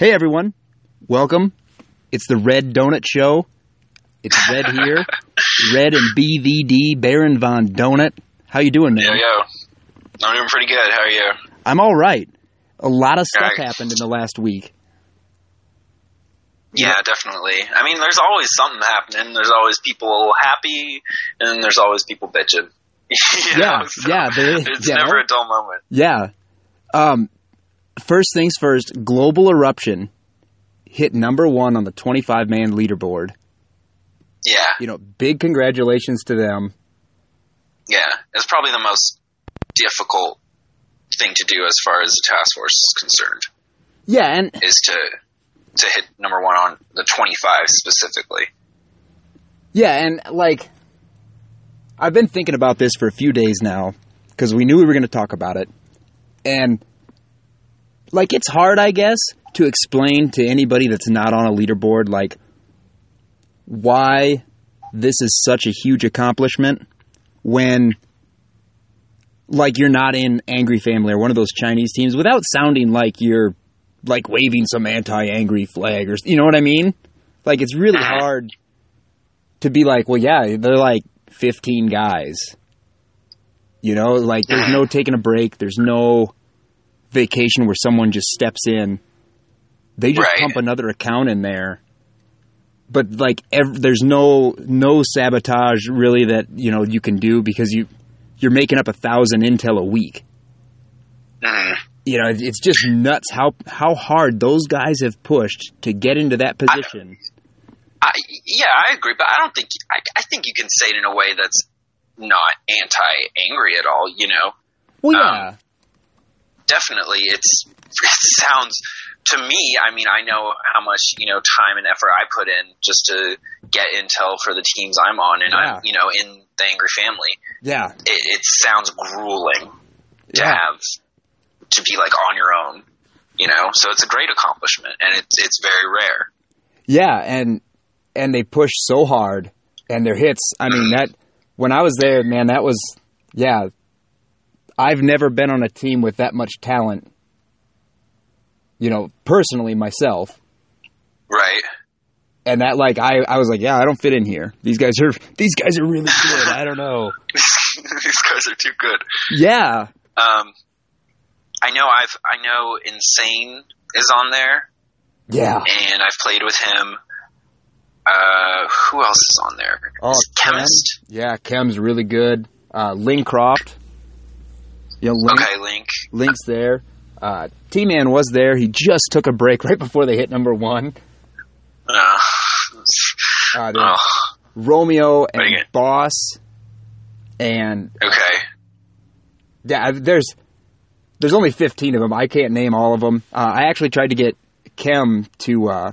Hey everyone, welcome. It's the Red Donut Show. It's Red here, Red and BVD, Baron Von Donut. How you doing, man? Yo, yo. I'm doing pretty good. How are you? I'm all right. A lot of stuff Right. happened in the last week. Yeah, definitely. I mean, there's always something happening. There's always people happy, and there's always people bitching. Yeah, know, yeah, is, It's you never a dull moment. Yeah. Um, first things first, Global Eruption hit number one on the 25 man leaderboard. Yeah, You know, big congratulations to them. yeah. It's probably the most difficult thing to do as far as the task force is concerned, Yeah, and is to to hit number one on the 25 specifically. Yeah, and like I've been thinking about this for a few days now because we knew we were going to talk about it. And like it's hard, I guess, to explain to anybody that's not on a leaderboard like why this is such a huge accomplishment when like you're not in Angry Family or one of those Chinese teams without sounding like you're like waving some anti-angry flag or you know what I mean? Like it's really uh-huh. hard to be like, well, yeah, they're like 15 guys. You know, like there's uh-huh. no taking a break. There's no vacation where someone just steps in. They just Right. pump another account in there. But like, ev- there's no no sabotage really that you know you can do because you you're making up a thousand intel a week. Mhm. You know, it's just nuts how how hard those guys have pushed to get into that position. I, yeah, I agree, but I don't think I, I think you can say it in a way that's not anti-angry at all. You know, well, Um, yeah, definitely, it's it sounds to me. I mean, I know how much you know time and effort I put in just to get intel for the teams I'm on, and Yeah. I'm you know in the angry family. yeah, It, it sounds grueling to Yeah. have to be like on your own. You know, so it's a great accomplishment, and it's it's very rare. Yeah, and and they push so hard, and their hits. I mean that when I was there, man, that was yeah. I've never been on a team with that much talent. You know, personally myself, Right. and that like I I was like, yeah, I don't fit in here. These guys are these guys are really good. I don't know. These guys are too good. Yeah, Um, I know I've I know Insane is on there, yeah. and I've played with him. Uh, who else is on there? Oh? Chemist. Yeah, Chem's really good. Uh, Lincroft. You know, Link, Okay, Link. Link's there. Uh, T Man was there. He just took a break right before they hit number one. Uh, Uh, oh, Romeo and Boss, and okay. yeah, there's there's only 15 of them. I can't name all of them. Uh, I actually tried to get Chem to uh,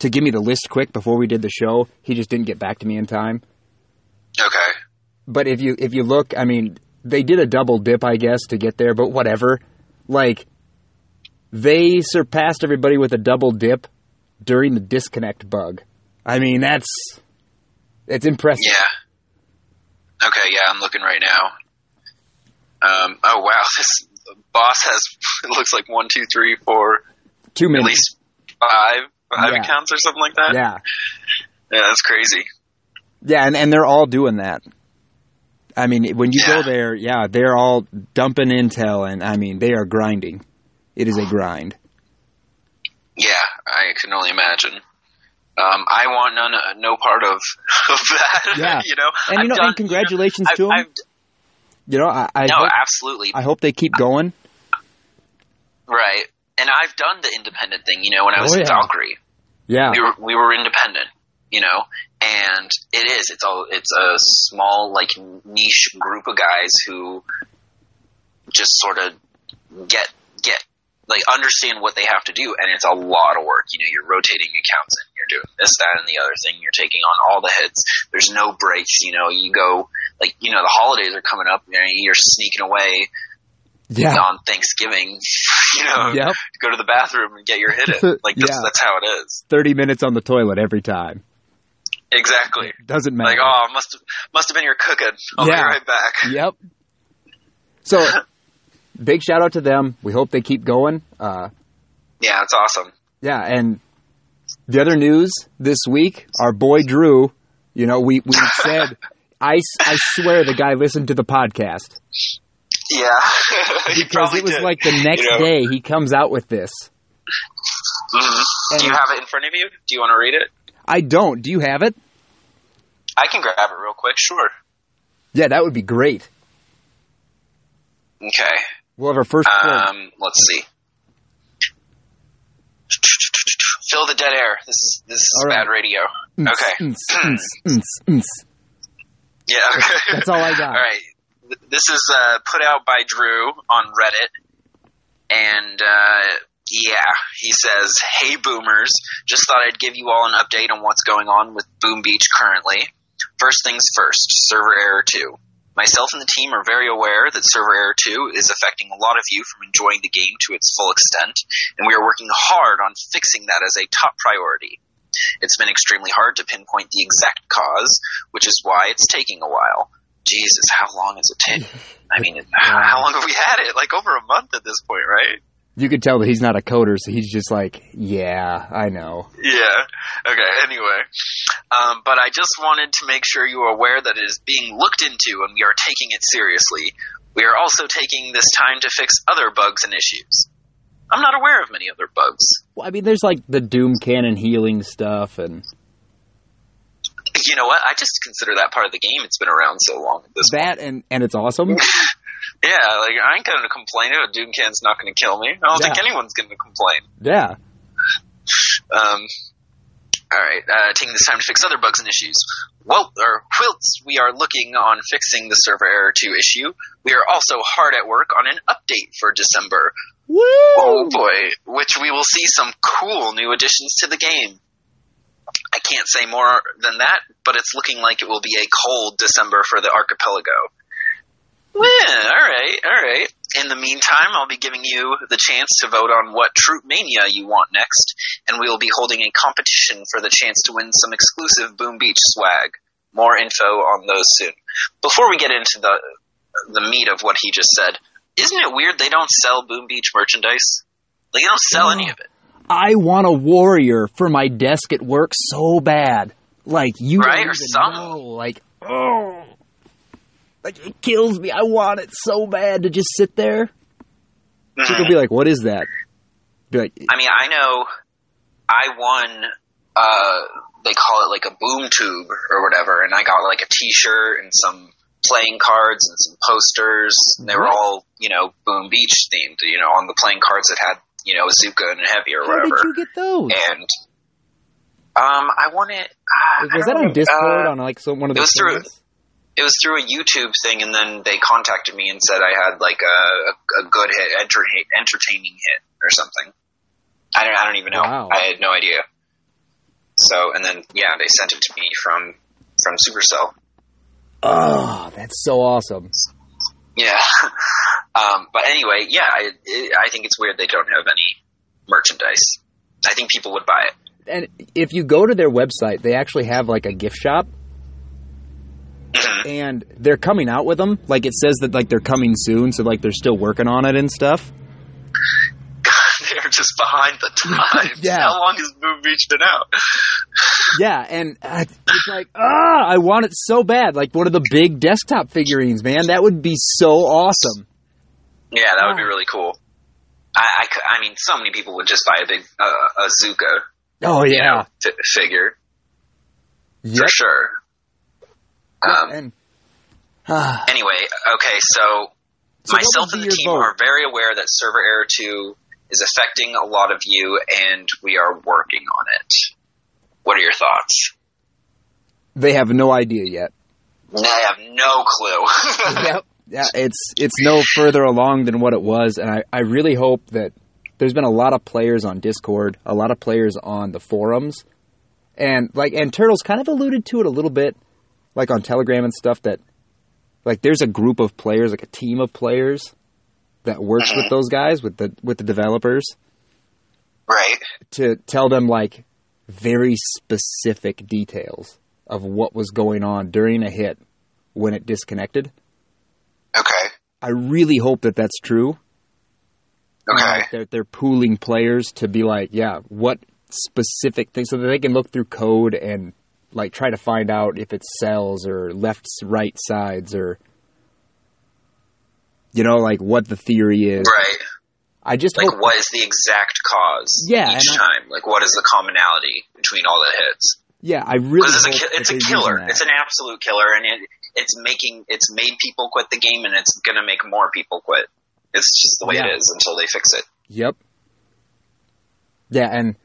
to give me the list quick before we did the show. He just didn't get back to me in time. Okay. But if you if you look, I mean, they did a double dip, I guess, to get there. But whatever, like they surpassed everybody with a double dip during the disconnect bug. I mean, that's it's impressive. Yeah. Okay, yeah, I'm looking right now. Um, oh wow, this boss has it looks like one, two, three, four, two Too at least five, five Yeah. accounts or something like that. Yeah. yeah, that's crazy. Yeah, and, and they're all doing that. I mean, when you Yeah. go there, yeah, they're all dumping intel, and I mean, they are grinding. It is a grind. Yeah, I can only imagine. Um, I want none, uh, no part of, of that. Yeah. you know, And you I've know, done- and congratulations I've, to them. I've, You know, I, I no, hope, absolutely I hope they keep going. right. And I've done the independent thing. You know, when I was Oh, in yeah. Valkyrie, Yeah, we were we were independent. You know, and it is. It's a it's a small like niche group of guys who just sort of get get like understand what they have to do, and it's a lot of work. You know, you're rotating accounts and you're doing this, that, and the other thing. You're taking on all the hits. There's no breaks. You know, you go like you know the holidays are coming up. Know, you're sneaking away yeah, on Thanksgiving. You know, yep. go to the bathroom and get your hit in. Like that's, Yeah. that's how it is. Thirty minutes on the toilet every time. Exactly. It Doesn't matter. Like, oh, must have must have been your cooking. I'll Yeah. be right back. Yep. So, big shout out to them. We hope they keep going. Uh, Yeah, it's awesome. Yeah, and the other news this week, our boy Drew, you know, we, we said, I I swear the guy listened to the podcast Yeah, because it was did. like the next You know? day he comes out with this. Mhm. Do you have it in front of you? Do you want to read it? I don't. Do you have it? I can grab it real quick. Sure. Yeah, that would be great. Okay. We'll have our first. Um, let's see. Fill the dead air. This is this is right. bad radio. Okay. Mm, mm, mm, mm, mm. Yeah. Okay. That's all I got. All right. This is uh, put out by Drew on Reddit, and uh, yeah, he says, "Hey Boomers, just thought I'd give you all an update on what's going on with Boom Beach currently. First things first, server error two. Myself and the team are very aware that server error 2 is affecting a lot of you from enjoying the game to its full extent, and we are working hard on fixing that as a top priority. It's been extremely hard to pinpoint the exact cause, which is why it's taking a while. Jesus, how long has it taken? I mean, how long have we had it? Like over a month at this point, right? You could tell that he's not a coder, so he's just like, yeah, I know. Yeah. Okay. Anyway, um, but I just wanted to make sure you are aware that it is being looked into, and we are taking it seriously. We are also taking this time to fix other bugs and issues. I'm not aware of many other bugs. Well, I mean, there's like the Doom Cannon healing stuff, and You know what? I just consider that part of the game. It's been around so long at this that, and and it's awesome. Yeah, like I ain't gonna complain if a Doom Can's not gonna kill me. I don't think anyone's gonna complain. Yeah. Um, all right, uh, taking this time to fix other bugs and issues. Well, or whilst we are looking on fixing the server error 2 issue, we are also hard at work on an update for December. Woo! Oh boy, which we will see some cool new additions to the game. I can't say more than that, but it's looking like it will be a cold December for the archipelago. Yeah, all right, all right. In the meantime, I'll be giving you the chance to vote on what Troop Mania you want next, and we will be holding a competition for the chance to win some exclusive Boom Beach swag. More info on those soon. Before we get into the the meat of what he just said, isn't it weird they don't sell Boom Beach merchandise? Like, they don't sell any of it. I want a warrior for my desk at work so bad. Like you Right, don't or even some. know. Like, oh, like it kills me. I want it so bad to just sit there. People be like, "What is that?" Be like, I mean, I know I won, uh, they call it like a boom tube or whatever, and I got like a t-shirt and some playing cards and some posters. And they were all, you know, Boom Beach themed, you know, on the playing cards that had, you know, Azuka and Heavy or "How did whatever. you get those?" And, um, I won it. Uh, I Was don't that on Discord uh, on like some one of it the was through- forums? It was through a YouTube thing, and then they contacted me and said I had like a, a, good hit, enter, entertaining hit or something. I don't, I don't even know. Wow. I had no idea. So, and then yeah, they sent it to me from from Supercell. Oh, that's so awesome. Yeah. um, but anyway, yeah, I, I think it's weird they don't have any merchandise. I think people would buy it. And if you go to their website, they actually have like a gift shop, Mhm. and they're coming out with them. Like it says that like they're coming soon, so like they're still working on it and stuff. They're just behind the times. Yeah. How long has Boom Beach been out? Yeah, and uh, it's like, ah, I want it so bad. Like one of the big desktop figurines, man. That would be so awesome. Yeah, that would be really cool. I, I, I mean, so many people would just buy a big uh, Azuka Oh you yeah, know, fi- figure yep. for sure. Um, and ah, anyway, okay, so, So myself and the team vote? are very aware that server error 2 is affecting a lot of you, and we are working on it. What are your thoughts? they have no idea yet. I have no clue. yep. Yeah, it's it's no further along than what it was, and I, I really hope that there's been a lot of players on Discord, a lot of players on the forums, and like and Turtles kind of alluded to it a little bit, like on Telegram and stuff. That like there's a group of players, like a team of players that works with mm-hmm. those guys, with the with the developers, right? to tell them like very specific details of what was going on during a hit when it disconnected. Okay. I really hope that that's true. Okay. like, they're they're pooling players to be like, yeah, what specific things so that they can look through code and like try to find out if it's cells or left right sides or you know like what the theory is. Right. I just Like, hope what is the exact cause Yeah, each and I- time? Like, what is the commonality between all the hits? yeah, I really it's a ki- it's a killer. It's an absolute killer, and it it's making it's made people quit the game, and it's gonna make more people quit. It's just the way Yeah. it is until they fix it. Yep. Yeah, and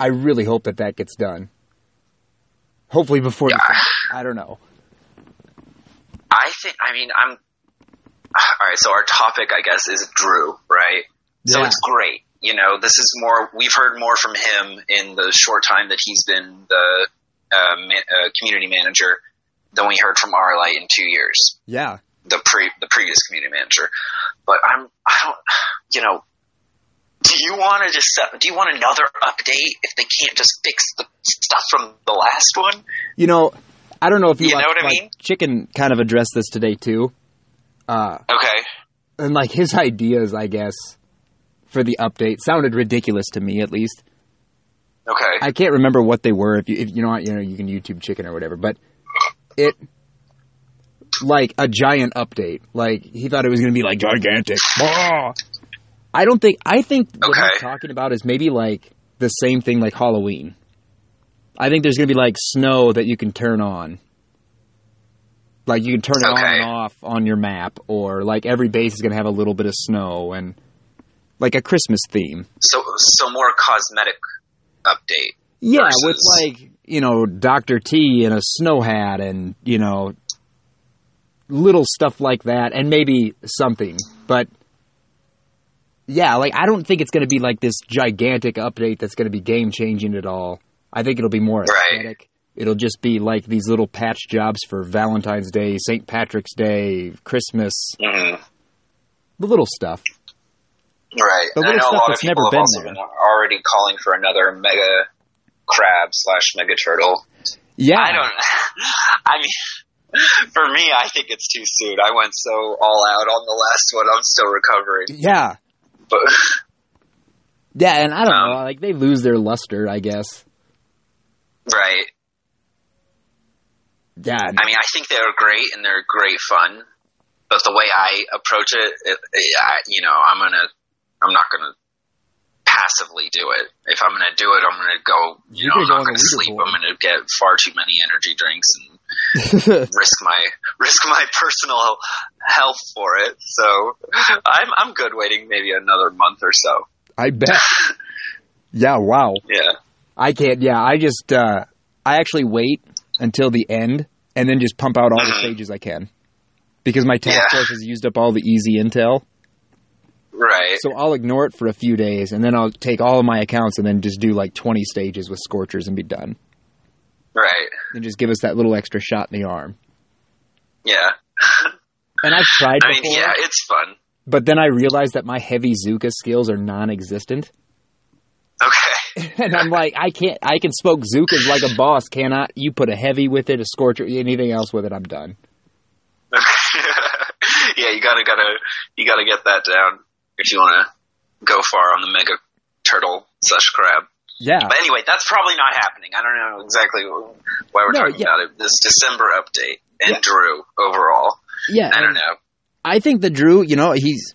I really hope that that gets done. Hopefully before. Yeah. The, I don't know. I think. I mean, I'm. All right. So our topic, I guess, is Drew, right? So Yeah. it's great. You know, this is more. We've heard more from him in the short time that he's been the uh, ma- uh, community manager than we heard from Arlight in two years. Yeah. The pre the previous community manager. But I'm. I don't. You know. Do you want to just do you want another update if they can't just fix the stuff from the last one? You know, I don't know if you, You know what I like, mean? Chicken kind of addressed this today too. Uh, Okay. and like his ideas, I guess, for the update sounded ridiculous to me at least. Okay. I can't remember what they were. If you, if you know, you know, you can YouTube chicken or whatever. But it, like a giant update. Like he thought it was going to be like gigantic. Ah! I don't think. I think what he's Okay. talking about is maybe like the same thing like Halloween. I think there's going to be like snow that you can turn on. Like you can turn it on and off on your map, or like every base is going to have a little bit of snow and like a Christmas theme. So so more cosmetic update. Yeah, versus- with like you know Doctor T in a snow hat and you know little stuff like that, and maybe something. But yeah, like I don't think it's going to be like this gigantic update that's going to be game changing at all. I think it'll be more Right. aesthetic. It'll just be like these little patch jobs for Valentine's Day, St. Patrick's Day, Christmas, hmm the little stuff. Right. The little stuff that's never been there. been already calling for another mega crab slash mega turtle. Yeah, I don't. I mean, for me, I think it's too soon. I went so all out on the last one. I'm still recovering. yeah, But yeah, and I don't Um, know, like they lose their luster, I guess. right. Yeah, I mean, I think they're great and they're great fun. But the way I approach it, it, it I, you know, I'm gonna, I'm not gonna passively do it. If I'm gonna do it, I'm gonna go. You You're know, I'm gonna not gonna sleep. I'm gonna get far too many energy drinks and risk my risk my personal health for it. So I'm I'm good waiting maybe another month or so. I bet. yeah, wow. Yeah. I can't. Yeah, I just uh I actually wait until the end and then just pump out all the Mhm. stages I can because my task Yeah. force has used up all the easy intel. Right. So I'll ignore it for a few days and then I'll take all of my accounts and then just do like 20 stages with scorchers and be done. Right. And just give us that little extra shot in the arm. Yeah. And I've tried I mean, before, yeah, it's fun. but then I realized that my heavy Zooka skills are non-existent. Okay. And I'm like, I can't. I can smoke Zookas like a boss. Cannot you put a heavy with it, a scorcher, anything else with it? I'm done. yeah, you gotta gotta you gotta get that down if you want to go far on the mega turtle slash crab. Yeah, But anyway, that's probably not happening. I don't know exactly why we're No, talking yeah. about it. This December update and Yeah. Drew overall. yeah. I don't know. I think that Drew, you know, he's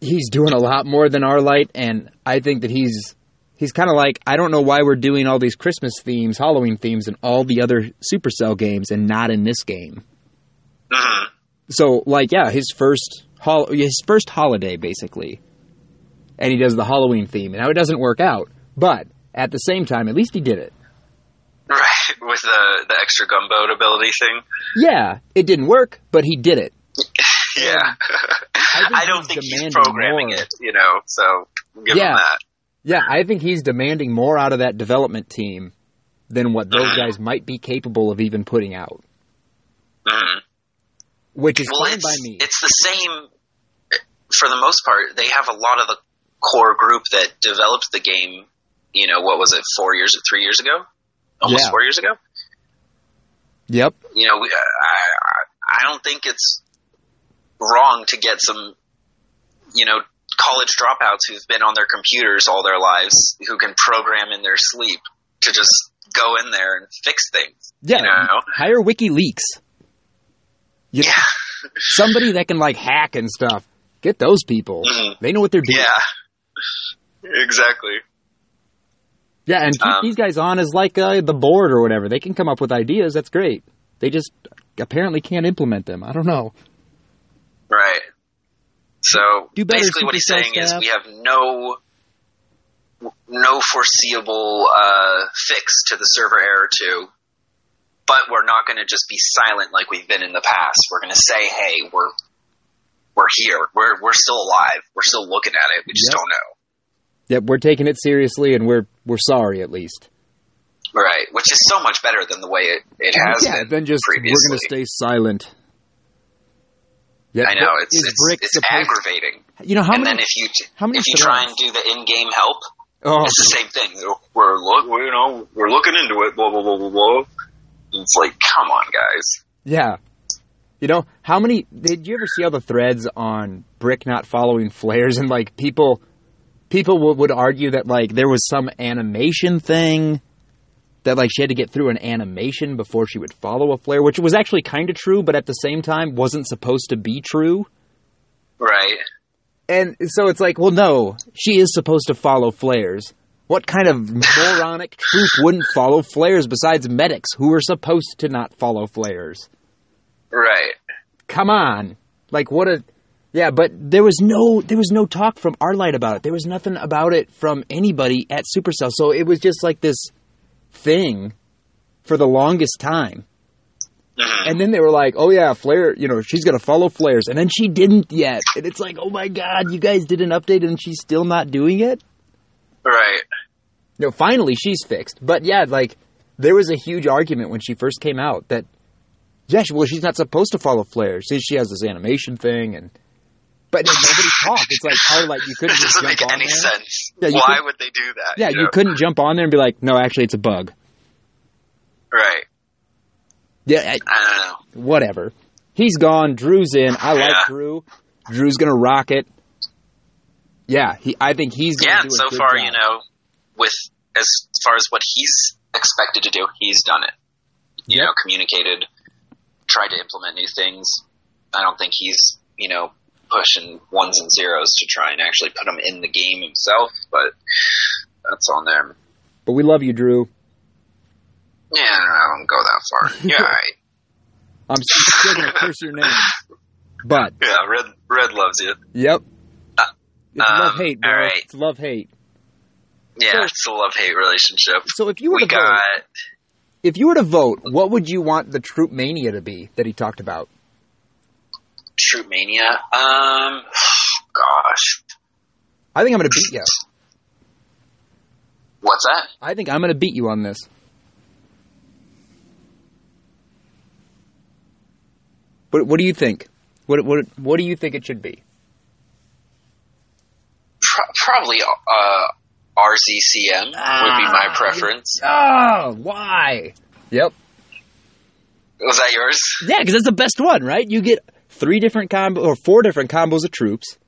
he's doing a lot more than Arlight, and I think that he's he's kind of like I don't know why we're doing all these Christmas themes, Halloween themes, and all the other Supercell games, and not in this game. hmm So, like, yeah, his first hol- his first holiday basically, and he does the Halloween theme, and now it doesn't work out, but at the same time, at least he did it. Right with the the extra gunboat ability thing. Yeah, it didn't work, but he did it. Yeah, think I don't he's think he's demanding programming more. it. You know, so give Yeah. him that. Yeah, I think he's demanding more out of that development team than what those guys might be capable of even putting out, Mhm. Which is Well, fine it's, by me. it's the same for the most part. They have a lot of the core group that developed the game. You know, what was it? Four years, or three years ago, almost Yeah. four years ago. Yep. You know, we, I, I I don't think it's wrong to get some, you know, college dropouts who've been on their computers all their lives who can program in their sleep to just go in there and fix things. Yeah, You know? hire WikiLeaks. You know, Yeah. somebody that can like hack and stuff. Get those people. Mhm. They know what they're doing. Yeah. Exactly. Yeah, and keep Um, these guys on as like uh, the board or whatever. They can come up with ideas. That's great. They just apparently can't implement them. I don't know. Right. So Do better, basically, what he's saying is we have no no foreseeable uh, fix to the server error two, but we're not going to just be silent like we've been in the past. We're going to say, "Hey, we're we're here. We're we're still alive. We're still looking at it. We just Yep. don't know." Yep, we're taking it seriously, and we're we're sorry at least. Right, which is so much better than the way it, it has yeah, been then just previously. we're gonna stay silent. Yeah, I know it's it's, it's aggravating. You know how and many? then if you how many if you try and do the in-game help, oh, it's the same thing. We're look, we you know, we're looking into it. Blah blah blah blah blah. It's like, come on, guys. yeah. You know how many? Did you ever see all the threads on Brick not following flares and like people? People would, would argue that like there was some animation thing that like she had to get through an animation before she would follow a flare, which was actually kind of true, but at the same time wasn't supposed to be true. Right. And so it's like, well, no, she is supposed to follow flares. What kind of moronic troop wouldn't follow flares besides medics who are supposed to not follow flares? Right. Come on. Like what a Yeah, but there was no there was no talk from Arlight about it. There was nothing about it from anybody at Supercell. So it was just like this thing for the longest time. Mhm. And then they were like, "Oh yeah, Flare, you know, she's going to follow flares." And then she didn't yet. And it's like, "Oh my god, you guys did an update and she's still not doing it?" Right. No, finally she's fixed. But yeah, like there was a huge argument when she first came out that yeah, well she's not supposed to follow flares. See, she has this animation thing and but nobody talked. It's like hard like you couldn't just doesn't jump make on any there. sense. Yeah, Why would they do that? Yeah, you know? couldn't jump on there and be like, "No, actually it's a bug." Right. Yeah, I, I don't know. whatever. He's gone. Drew's in. I like Yeah. Drew. Drew's gonna rock it. Yeah, he. I think he's Yeah, so far, job. you know, with as far as what he's expected to do, he's done it. You Yep. know, communicated, tried to implement new things. I don't think he's, you know, pushing ones and zeros to try and actually put him in the game himself, but that's on them. But we love you, Drew. Yeah, I don't go that far. Yeah, right. I'm still gonna curse your name. But Yeah, Red Red loves you. yep, it's um, love hate, bro. all right. It's love hate. Yeah, So- it's a love hate relationship. So if you were We to vote, if you were to vote, what would you want the troop mania to be that he talked about? Troop Mania. Um, gosh, I think I'm gonna beat you. what's that? I think I'm gonna beat you on this. What What do you think? What What What do you think it should be? Pro- probably uh, RZCM would be my Ah, preference. Oh, why? Yep. Was that yours? Yeah, because that's the best one, right? You get three different combo or four different combos of troops,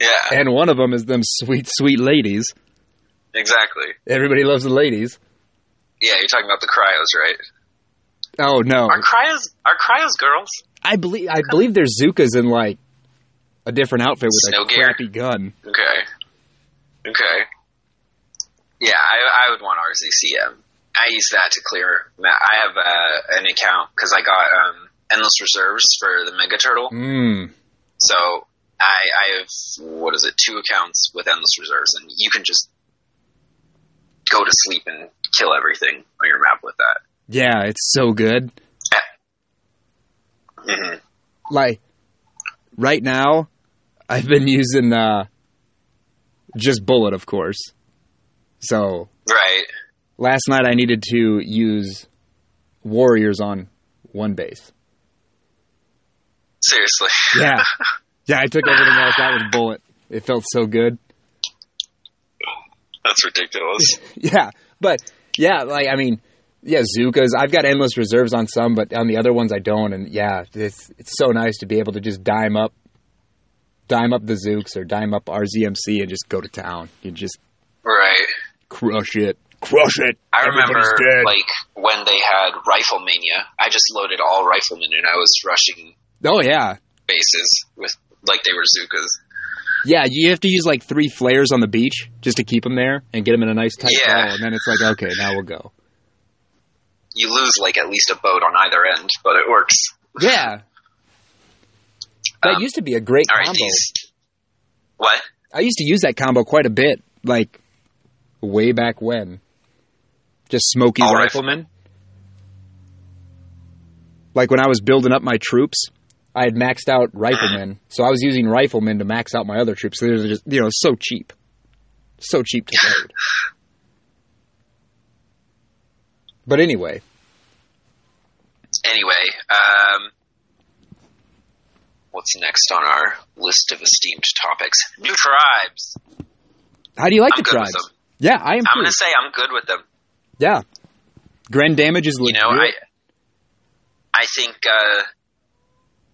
Yeah, and one of them is them sweet, sweet ladies. exactly. Everybody loves the ladies. Yeah, you're talking about the cryos, right? Oh no, Are cryos are cryos girls? I believe I believe there's Zookas in like a different outfit with Snow a gear. crappy gun. Okay, okay. Yeah, I, I would want RZCM. I use that to clear. I have uh, an account because I got um, endless reserves for the Mega Turtle. Mm. So I, I have what is it? Two accounts with endless reserves, and you can just go to sleep and kill everything on your map with that. Yeah, it's so good. hmm Like right now, I've been using uh, just bullet, of course. So Right. last night I needed to use warriors on one base. Seriously. Yeah, yeah. I took everything else out with bullet. It felt so good. That's ridiculous. Yeah, but yeah, like I mean, yeah, Zookas. I've got endless reserves on some, but on the other ones I don't. And yeah, it's it's so nice to be able to just dime up dime up the Zooks or dime up RZMC and just go to town. You just Right. crush it, crush it. I remember like when they had Riflemania. I just loaded all riflemen and I was rushing oh yeah, bases with like they were Zookas. yeah. You have to use like three flares on the beach just to keep them there and get them in a nice tight Yeah. ball, and then it's like okay, now we'll go. You lose like at least a boat on either end, but it works. Yeah, that Um, used to be a great All right, combo. these. What? I used to use that combo quite a bit, like way back when. Just smoky All riflemen. Like when I was building up my troops, I had maxed out riflemen, so I was using riflemen to max out my other troops. So they're just you know so cheap, so cheap to load. But anyway, Anyway, um, what's next on our list of esteemed topics? New tribes. how do you like I'm the good with tribes? them. Yeah, I am I'm gonna say I'm good with them. Yeah, Gren damage is You know, I I think uh,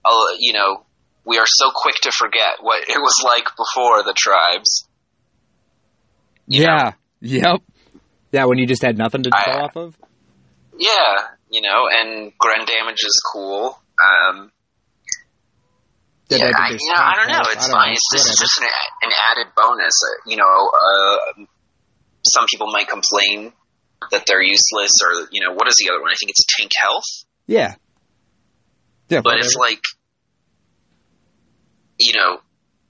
I'll, you know we are so quick to forget what it was like before the tribes. you yeah, yep, yeah. When you just had nothing to I- go off of. Yeah, you know, and Gren Damage is cool. Um, Yeah, I, you know, I don't know. It's fine. know, It's just, just an, an added bonus. Uh, you know, uh, some people might complain that they're useless, or you know, what is the other one? I think it's tank health. Yeah. Yeah, But whatever. it's like, you know,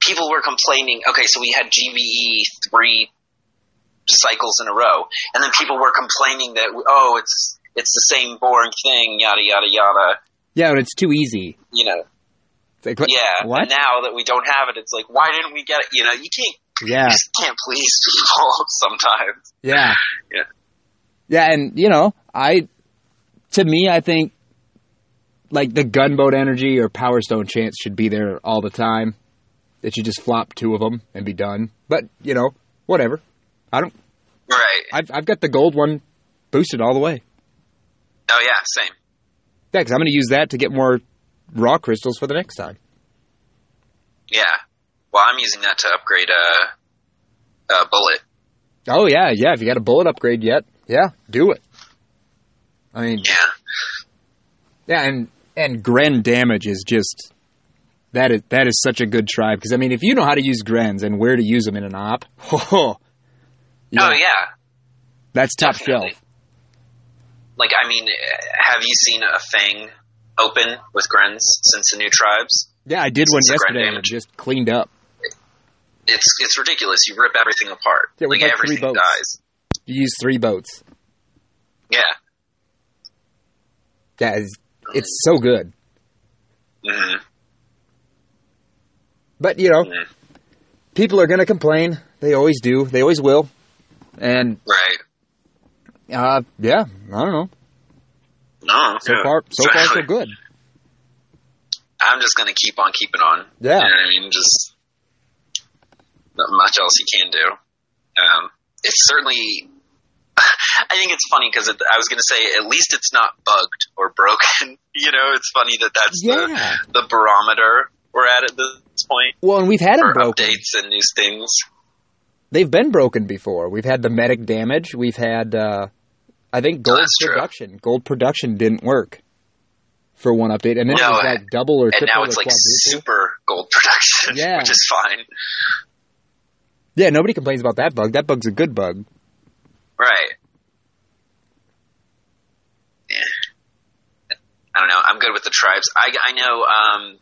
people were complaining. Okay, so we had GBE three cycles in a row, and then people were complaining that oh, it's it's the same boring thing, yada yada yada. yeah, and it's too easy. You know, like, what- yeah. What? And now that we don't have it, it's like, why didn't we get it? You know, you can't Yeah. you can't please people sometimes. Yeah. Yeah. Yeah, and you know, I to me I think like the gunboat energy or power stone chance should be there all the time. It should just flop two of them and be done. But, you know, whatever. I don't Right. I've I've got the gold one boosted all the way. Oh yeah, same. Yeah, cuz I'm going to use that to get more raw crystals for the next time. Yeah. Well, I'm using that to upgrade a, a bullet. Oh yeah, yeah, if you got a bullet upgrade yet, yeah, do it. I mean, Yeah. Yeah, and and Gren damage is just that is that is such a good tribe because I mean if you know how to use Grens and where to use them in an op, oh yeah, Oh yeah. that's top definitely. shelf. Like, I mean, have you seen a Fang open with Grens since the new tribes? Yeah, I did one yesterday and just cleaned up. It's it's ridiculous. You rip everything apart. Yeah, like, like three boats. dies. You use three boats. Yeah. That is, it's, so good. hmm But you know, Mhm. people are gonna complain. They always do. They always will. And Right. uh, yeah, I don't know. No. So yeah. far, so far, so good. I'm just gonna keep on keeping on. Yeah. You know I mean? Just not much else you can do. Um, it's certainly. I think it's funny because it, I was gonna say at least it's not bugged or broken. you know, it's funny that that's Yeah. the the barometer we're at at this point Well, and we've had them broken. updates and new things. they've been broken before. We've had the medic damage. We've had, uh, I think, gold That's true. production. Gold production didn't work for one update, and then No, it was like double or And triple now it's like super gold production, Yeah. which is fine. Yeah, nobody complains about that bug. That bug's a good bug. Right. Yeah. I don't know. I'm good with the tribes. I, I know um,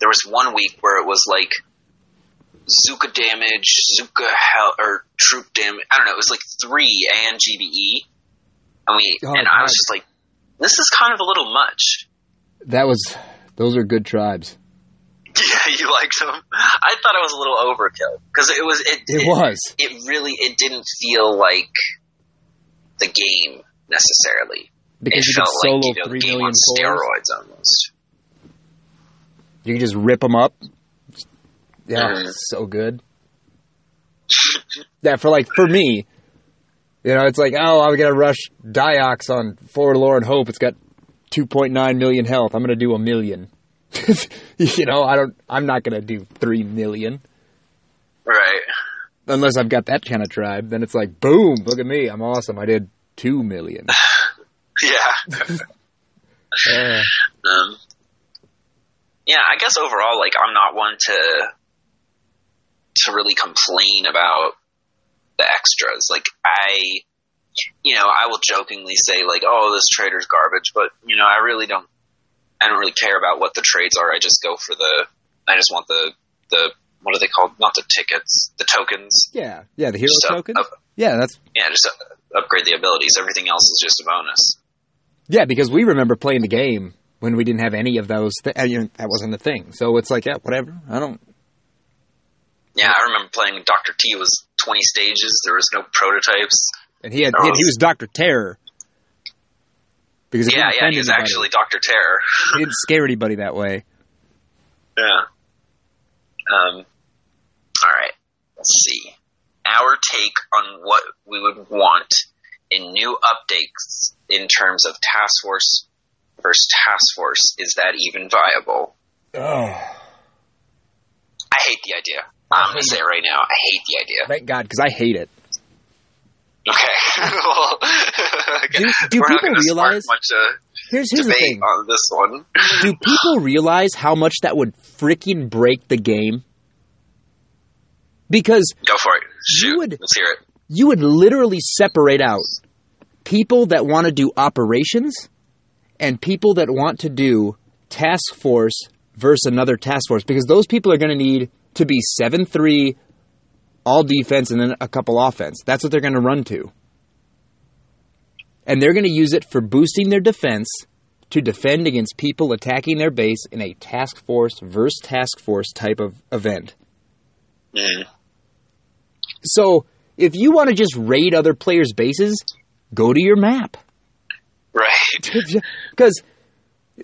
there was one week where it was like Zooka damage, Zooka hell, or troop damage. I don't know. It was like three and GBE, and we Oh, and I was just like, this is kind of a little much. That was, those are good tribes. Yeah, you liked them. I thought it was a little overkill because it was it, It was. it really it didn't feel like the game necessarily. Because it you could felt solo like you know, three the game million on steroids almost. You could just rip them up. Yeah, Mhm. so good. Yeah, for like, for me, you know, it's like, oh, I'm going to rush Diox on Forlorn Hope. It's got 2.9 million health. I'm going to do a million. you know, I don't. I'm not gonna do three million Right. unless I've got that kind of tribe. Then it's like, boom, look at me, I'm awesome. I did two million. Yeah. Uh, Um, yeah, I guess overall, like I'm not one to to really complain about the extras. Like I, you know, I will jokingly say like, "Oh, this trader's garbage," but you know, I really don't. I don't really care about what the trades are. I just go for the. I just want the the what are they called? Not the tickets, the tokens. yeah, yeah, the hero Just tokens. up- Yeah, that's yeah, just upgrade the abilities. Everything else is just a bonus. yeah because we remember playing the game when we didn't have any of those. Th- uh, you know, that wasn't a thing. So it's like, yeah, whatever. I don't. Yeah, I remember playing Doctor T was twenty stages. There was no prototypes. And he had, he, had he was Doctor Terror. Because Yeah, yeah, he was anybody. actually Doctor Terror. he didn't scare anybody that way. Yeah. Um. All right. Let's see. Our take on what we would want in new updates in terms of task force versus task force. Is that even viable? Oh, I hate the idea. I I'm gonna hate say it right now. I hate the idea. thank God, because I hate it. Okay. well, Do- do people realize- much uh, Here's here's the thing. on this one? Do people realize how much that would freaking break the game? Because Go for it. Shoot. would- Let's hear it. you would literally separate out people that want to do operations and people that want to do task force versus another task force because those people are going to need to be 7-3 all defense and then a couple offense that's what they're going to run to and they're going to use it for boosting their defense to defend against people attacking their base in a task force versus task force type of event Mm. so if you want to just raid other players' bases, go to your map. Right. Because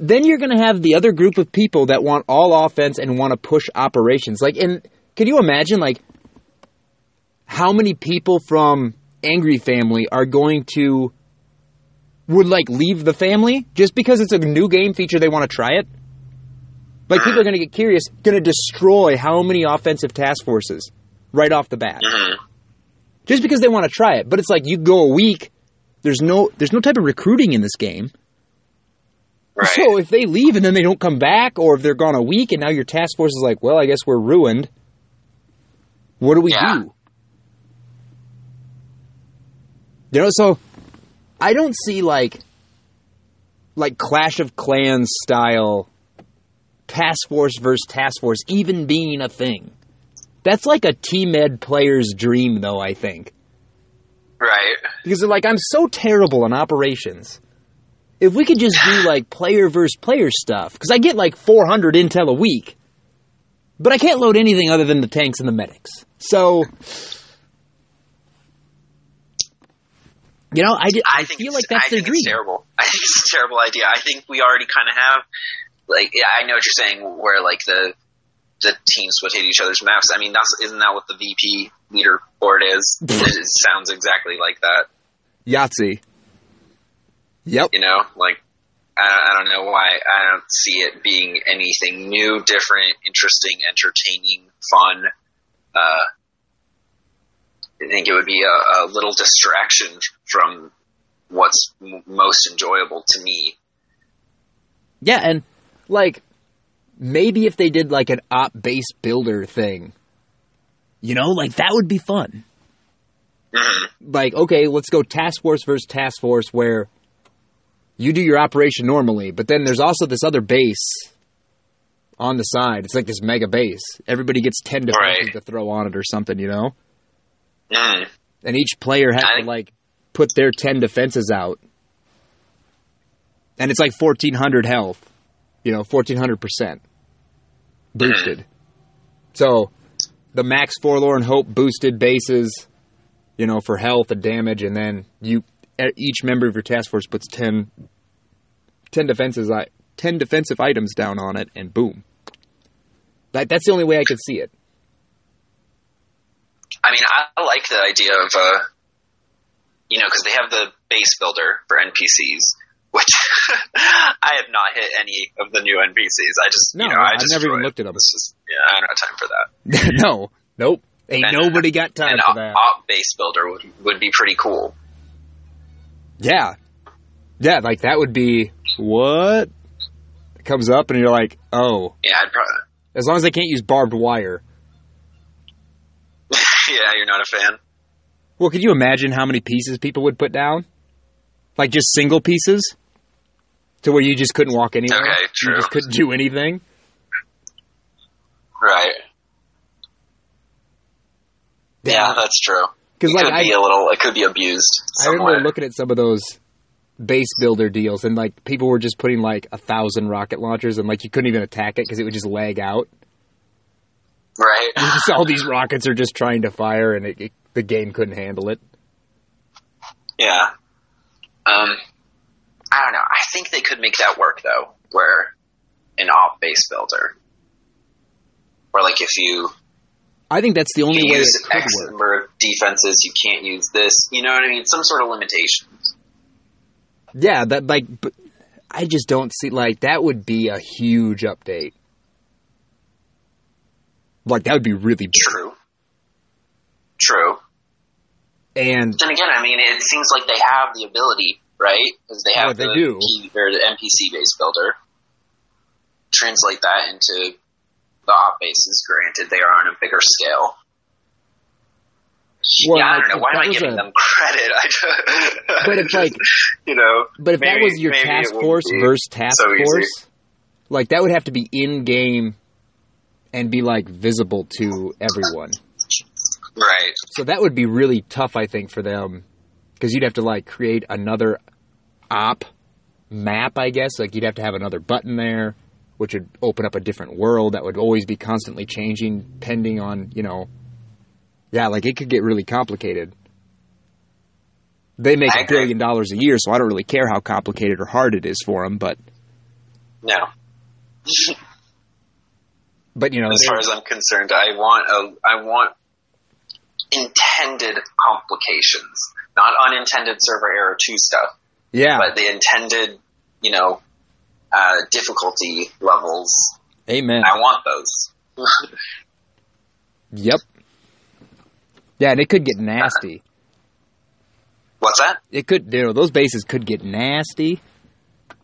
then you're going to have the other group of people that want all offense and want to push operations. Like, and can you imagine, like, how many people from Angry Family are going to would like leave the family just because it's a new game feature they want to try it? Like people are going to get curious, going to destroy how many offensive task forces right off the bat Mhm. just because they want to try it. But it's like you go a week. There's no there's no type of recruiting in this game. Right. So if they leave and then they don't come back, or if they're gone a week and now your task force is like, well, I guess we're ruined. What do we Yeah. do? You know, so I don't see like like Clash of Clans style task force versus task force even being a thing. That's like a team ed player's dream, though. I think right. because they're like, I'm so terrible in operations. If we could just do like player versus player stuff, because I get like 400 intel a week, but I can't load anything other than the tanks and the medics. So, you know, I, I, I feel like that's I their think dream. It's terrible. I think it's a terrible idea. I think we already kind of have, like, yeah, I know what you're saying, where like the the teams would hit each other's maps. I mean, that's isn't that what the VP leaderboard is? it sounds exactly like that. Yahtzee. Yep. You know, like I, don't know why I don't see it being anything new, different, interesting, entertaining, fun. Uh, I think it would be a, a little distraction from what's m- most enjoyable to me. Yeah, and like maybe if they did like an op base builder thing, you know, like that would be fun. Mhm. Like, okay, let's go task force versus task force where you do your operation normally, but then there's also this other base on the side. It's like this mega base. Everybody gets 10 defenses Right. to throw on it or something, you know? Mhm. And each player has I- to like put their 10 defenses out. And it's like 1400 health, you know, 1400% boosted. So the max forlorn hope boosted bases, you know, for health and damage, and then you each member of your task force puts 10, 10 defenses, 10 defensive items down on it, and boom. That, that's the only way I could see it. I mean, I, I like the idea of, uh, you know, because they have the base builder for NPCs which I have not hit any of the new NPCs. I just No, you know I I've just never even looked at them. It's just yeah, I don't have time for that. no, nope. Ain't And- nobody got time An for that. op base builder would would be pretty cool. Yeah. Yeah, like that would be what? It comes up and you're like, oh. Yeah, I'd probably. As long as they can't use barbed wire. yeah, you're not a fan. Well, could you imagine how many pieces people would put down? Like just single pieces? To where you just couldn't walk anywhere? Okay, true. You just couldn't do anything? Right. Yeah, that's true. Because It like could I, be a little. It could be abused. I remember looking at some of those base builder deals and like people were just putting like a thousand rocket launchers and like you couldn't even attack it because it would just lag out. Right. Just all these rockets are just trying to fire and it, it, the game couldn't handle it. Yeah. Um, I don't know. I think they could make that work though, where an op base builder, where like if you I think that's the only you way use it could X work. number of defenses, you can't use this. You know what I mean? Some sort of limitations. Yeah, that like, I just don't see like that would be a huge update. Like that would be really big. True. True. And Then again, I mean, it seems like they have the ability, right? Because they oh, have Well, they the do. P, or the NPC base builder. Translate that into the op bases. Granted, they are on a bigger scale. Well, yeah, I don't know. Why am I giving a- them credit? I just, But just, like- you know. but if that was your task force versus task so easy. force, like that would have to be in game and be like visible to everyone. Right. So that would be really tough, I think, for them because you'd have to like create another op map, I guess. Like you'd have to have another button there, which would open up a different world that would always be constantly changing, pending on you know. Yeah, like it could get really complicated. They make a billion dollars a year, so I don't really care how complicated or hard it is for them. But No. but you know, as far as I'm concerned, I want a, I want intended complications, not unintended server error two stuff, yeah, but the intended, you know, uh, difficulty levels. amen. I want those. Yep. Yeah, and it could get nasty. What's that? it could you know those bases could get nasty.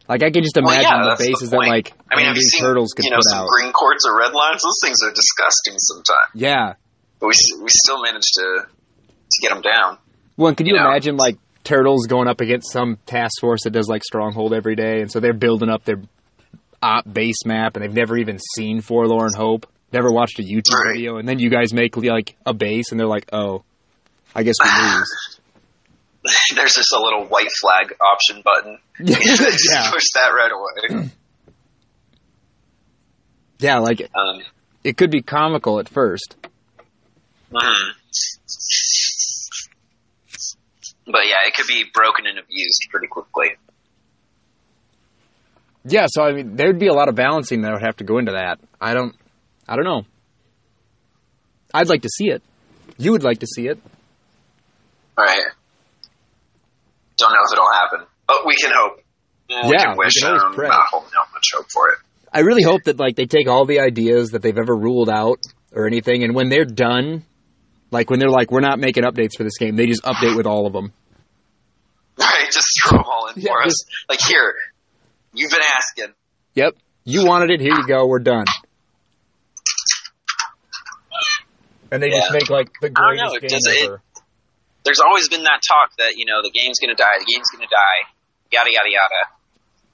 Like I can just Well, imagine yeah, the that's the bases that like I mean, you seen turtles could you know put some out. green quartz or red lines? Those things are disgusting sometimes, Yeah. but we we still managed to to get them down. Well, and could you You know. imagine like turtles going up against some task force that does like Stronghold every day, and so they're building up their op base map, and they've never even seen Forlorn Hope, never watched a YouTube Right. video, and then you guys make like a base, and they're like, oh, I guess we lose. There's just a little white flag option button. Just yeah, push that right away. yeah, like Um, it could be comical at first. mhm. But yeah, it could be broken and abused pretty quickly. Yeah, so I mean, there'd be a lot of balancing that would have to go into that. I don't, I don't know. I'd like to see it. You would like to see it. Right. Don't know if it'll happen, but we can hope. We Yeah, can we wish. can always um. Not hope, not much hope for it. I really hope that like they take all the ideas that they've ever ruled out or anything, and when they're done, like when they're like, we're not making updates for this game, they just update with all of them. Right, just throw them all in Yeah, for us. Like here, you've been asking. Yep, you wanted it. Here you go. We're done. And they just make like the I know, greatest it game does- it- ever. There's always been that talk that you know the game's gonna die, the game's gonna die, yada yada yada,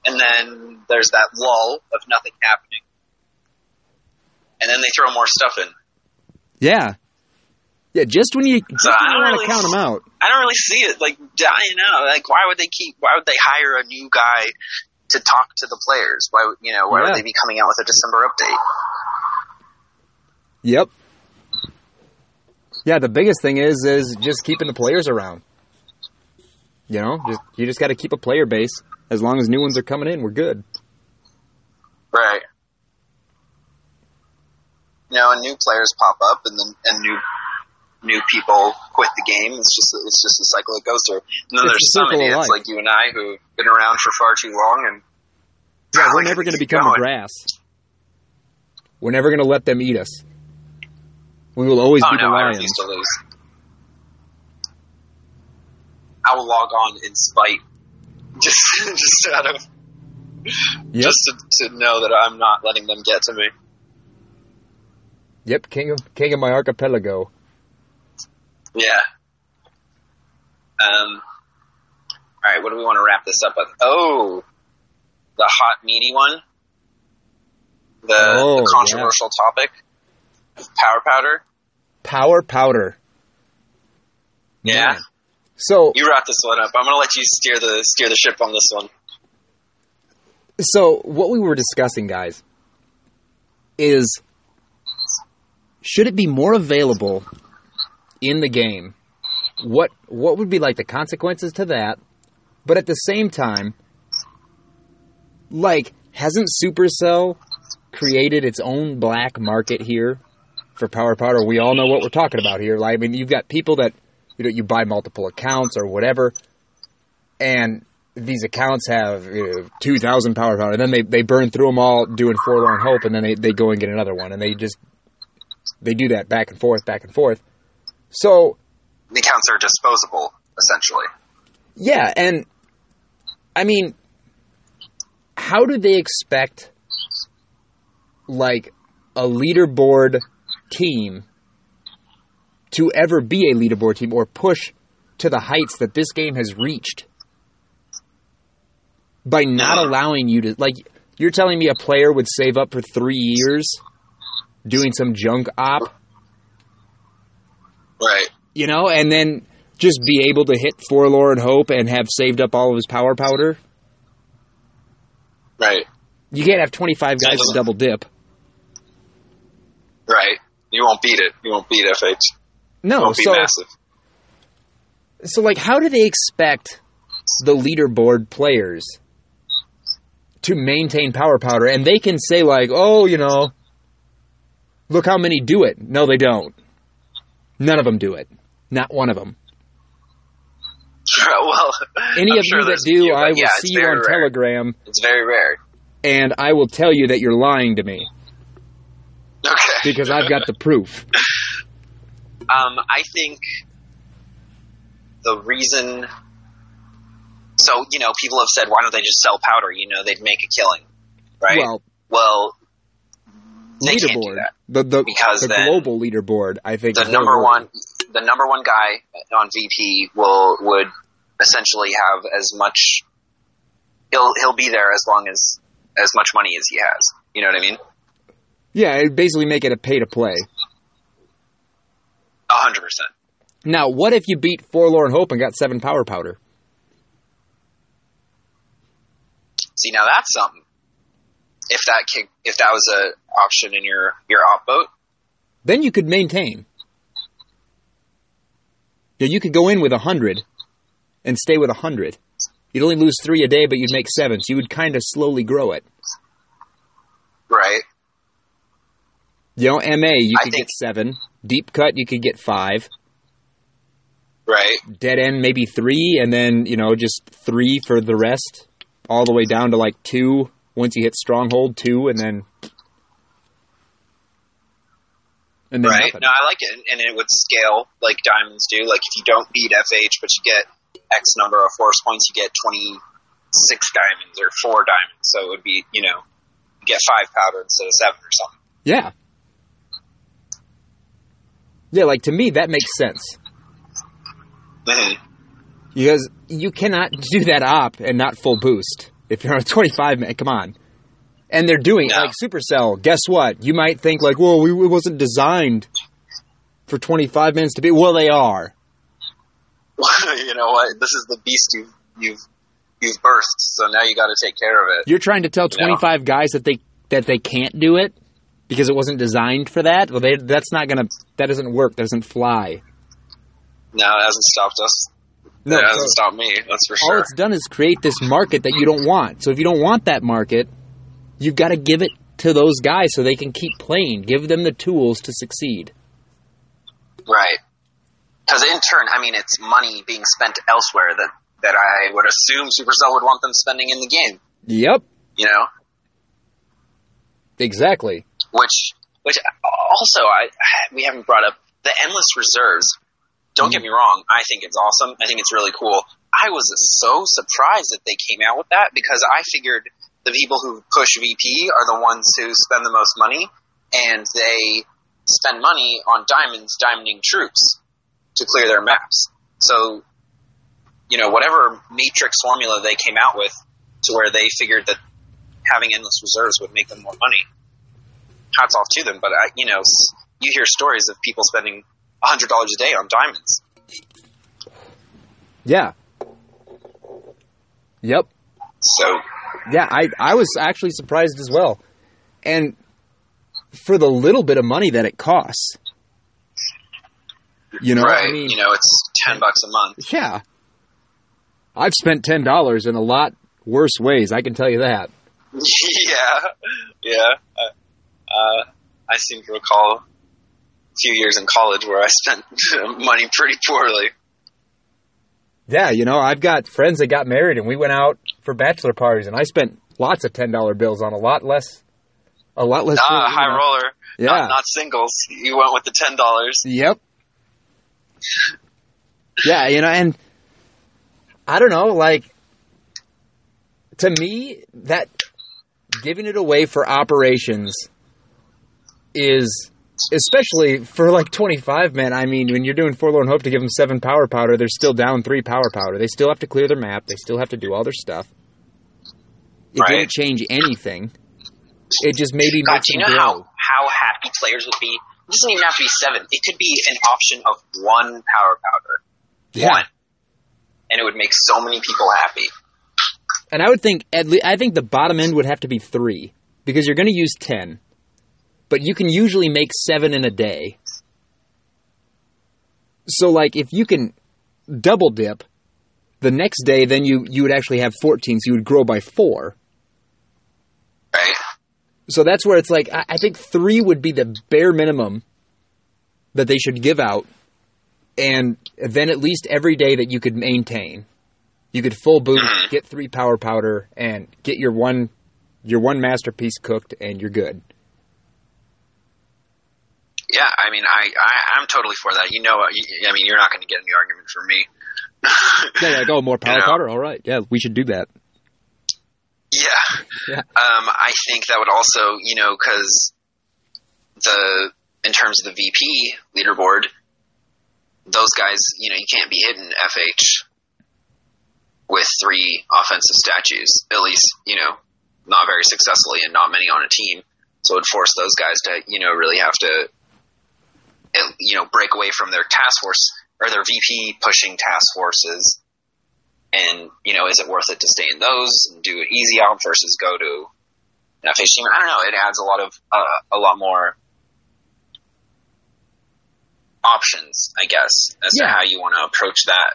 and then there's that lull of nothing happening, and then they throw more stuff in. Yeah, yeah. Just when you just So when I you don't want to really- count them out. I don't really see it like dying out. Like, why would they keep? Why would they hire a new guy to talk to the players? Why, would you know, why Yeah. would they be coming out with a December update? Yep. Yeah, the biggest thing is is just keeping the players around. You know, just you just got to keep a player base. As long as new ones are coming in, we're good. Right. You know, and new players pop up, and then and new new people quit the game. It's just it's just a cycle it goes through. And then It's there's some idiots like you and I who've been around for far too long and Yeah, we're never going to become going. grass. We're never going to let them eat us. We will always Oh be the no, I lions. lose. I will log on in spite, just just out of Yep. just to, to know that I'm not letting them get to me. Yep, king of king of my archipelago. Yeah. Um. All right, what do we want to wrap this up with? Oh, the hot meaty one. The, Oh, the controversial topic. Power powder. Power powder. Yeah. Man. So You wrap this one up. I'm gonna let you steer the steer the ship on this one. so what we were discussing, guys, is should it be more available in the game? What what would be like the consequences to that? But at the same time, like hasn't Supercell created its own black market here for power powder? We all know what we're talking about here. Like I mean, you've got people that you know you buy multiple accounts or whatever, and these accounts have you know, 2,000 power powder. And then they, they burn through them all doing Forlorn Hope, and then they, they go and get another one. And they just, they do that back and forth, back and forth. So, The accounts are disposable, essentially. yeah, and I mean, how do they expect, like, a leaderboard team to ever be a leaderboard team or push to the heights that this game has reached by not allowing you to like you're telling me a player would save up for three years doing some junk op Right. you know and then just be able to hit forlorn hope and have saved up all of his power powder Right. you can't have 25 guys to double dip Right. You won't beat it. You won't beat FH. No won't be so massive. so like how do they expect the leaderboard players to maintain power powder and they can say like oh you know look how many do it no they don't none of them do it not one of them well, any I'm of sure you that do few, i will yeah, see you on rare. telegram It's very rare. and i will tell you that you're lying to me Okay. because i've got the proof Um, I think the reason. So you know, people have said, why don't they just sell powder? You know, they'd make a killing, right? well Well, they can't do leaderboard the the, Because the global leaderboard i think the number one, the number one guy on VP will would essentially have as much. He'll he'll be there as long as as much money as he has. You know what I mean? yeah it'd basically make it a pay to play A hundred percent. Now, what if you beat Forlorn Hope and got seven power powder? See, now that's something. If that kick, if that was a option in your your op boat, Then you could maintain. Yeah, you could go in with a hundred and stay with a hundred. You'd only lose three a day, but you'd make seven, so you would kind of slowly grow it. right? You know, MA, you I could think- get seven. Deep cut, you could get five. Right. Dead end, maybe three, and then, you know, just three for the rest. All the way down to like two once you hit Stronghold, two, and then. And then Right. nothing. No, I like it, and it would scale like diamonds do. Like if you don't beat FH, but you get X number of force points, you get twenty six diamonds or four diamonds. So it would be, you know, you get five powder instead of seven or something. Yeah. Yeah, like to me that makes sense. Mhm. Because you cannot do that op and not full boost. If you're on a 25 man, come on. And they're doing like Supercell. Guess what? You might think like, well, we, it wasn't designed for 25 minutes to be. Well, they are. you know what? This is the beast you've you've you've burst. So now you got to take care of it. You're trying to tell 25 guys that they that they can't do it because it wasn't designed for that. Well, they, that's not gonna. That doesn't work. That doesn't fly. No, it hasn't stopped us. No, it so- hasn't stopped me. That's for sure. all it's done is create this market that you don't want. So if you don't want that market, you've got to give it to those guys so they can keep playing. Give them the tools to succeed. Right. because in turn, I mean, it's money being spent elsewhere that that I would assume Supercell would want them spending in the game. Yep, You know, exactly. which which also I we haven't brought up the endless reserves. Don't get me wrong, I think it's awesome. I think it's really cool. I was so surprised that they came out with that because I figured the people who push VP are the ones who spend the most money, and they spend money on diamonds, diamonding troops to clear their maps. So, you know, whatever matrix formula they came out with, to where they figured that having endless reserves would make them more money. Hats off to them, but I, you know, you hear stories of people spending hundred dollars a day on diamonds. Yeah. Yep. So, Yeah, I I was actually surprised as well. And for the little bit of money that it costs. You know, right? I mean, you know, it's ten bucks a month. yeah. I've spent $10 in a lot worse ways, I can tell you that. yeah, yeah. Uh, uh, I seem to recall a few years in college where I spent money pretty poorly. Yeah, you know, I've got friends that got married and we went out for bachelor parties and I spent lots of $10 bills on a lot less a lot less Ah, high roller. Yeah. Not, not singles. You went with the ten dollars. Yep. Yeah, you know, and I don't know, like to me that giving it away for operations is especially for like 25 man. I mean, when you're doing Forlorn Hope to give them 7 power powder, they're still down 3 power powder. They still have to clear their map, they still have to do all their stuff. It Right. didn't change anything. It just maybe God, makes do you know grow. how how happy players would be? It doesn't even have to be seven. It could be an option of one power powder. Yeah. One. And it would make so many people happy. And I would think at least I think the bottom end would have to be three because you're going to use ten, but you can usually make seven in a day. So like if you can double dip, the next day then you you would actually have fourteen, so you would grow by four. Right? So that's where it's like I, I think three would be the bare minimum that they should give out, and then at least every day that you could maintain, you could full boost, mm-hmm. get three power powder, and get your one your one masterpiece cooked, and you're good. Yeah, I mean, I, I I'm totally for that. You know, I mean, you're not going to get any argument from me. Yeah, like oh, more power You know? powder. All right, yeah, we should do that. Yeah. Yeah. Um, I think that would also, you know, because the in terms of the VP leaderboard, those guys, you know, you can't be hitting FH with three offensive statues, at least, you know, not very successfully and not many on a team. So it would force those guys to, you know, really have to, you know, break away from their task force or their VP pushing task forces and you know, is it worth it to stay in those and do an easy out versus go to an FH team? I don't know. It adds a lot of uh, a lot more options, I guess, as Yeah. to how you want to approach that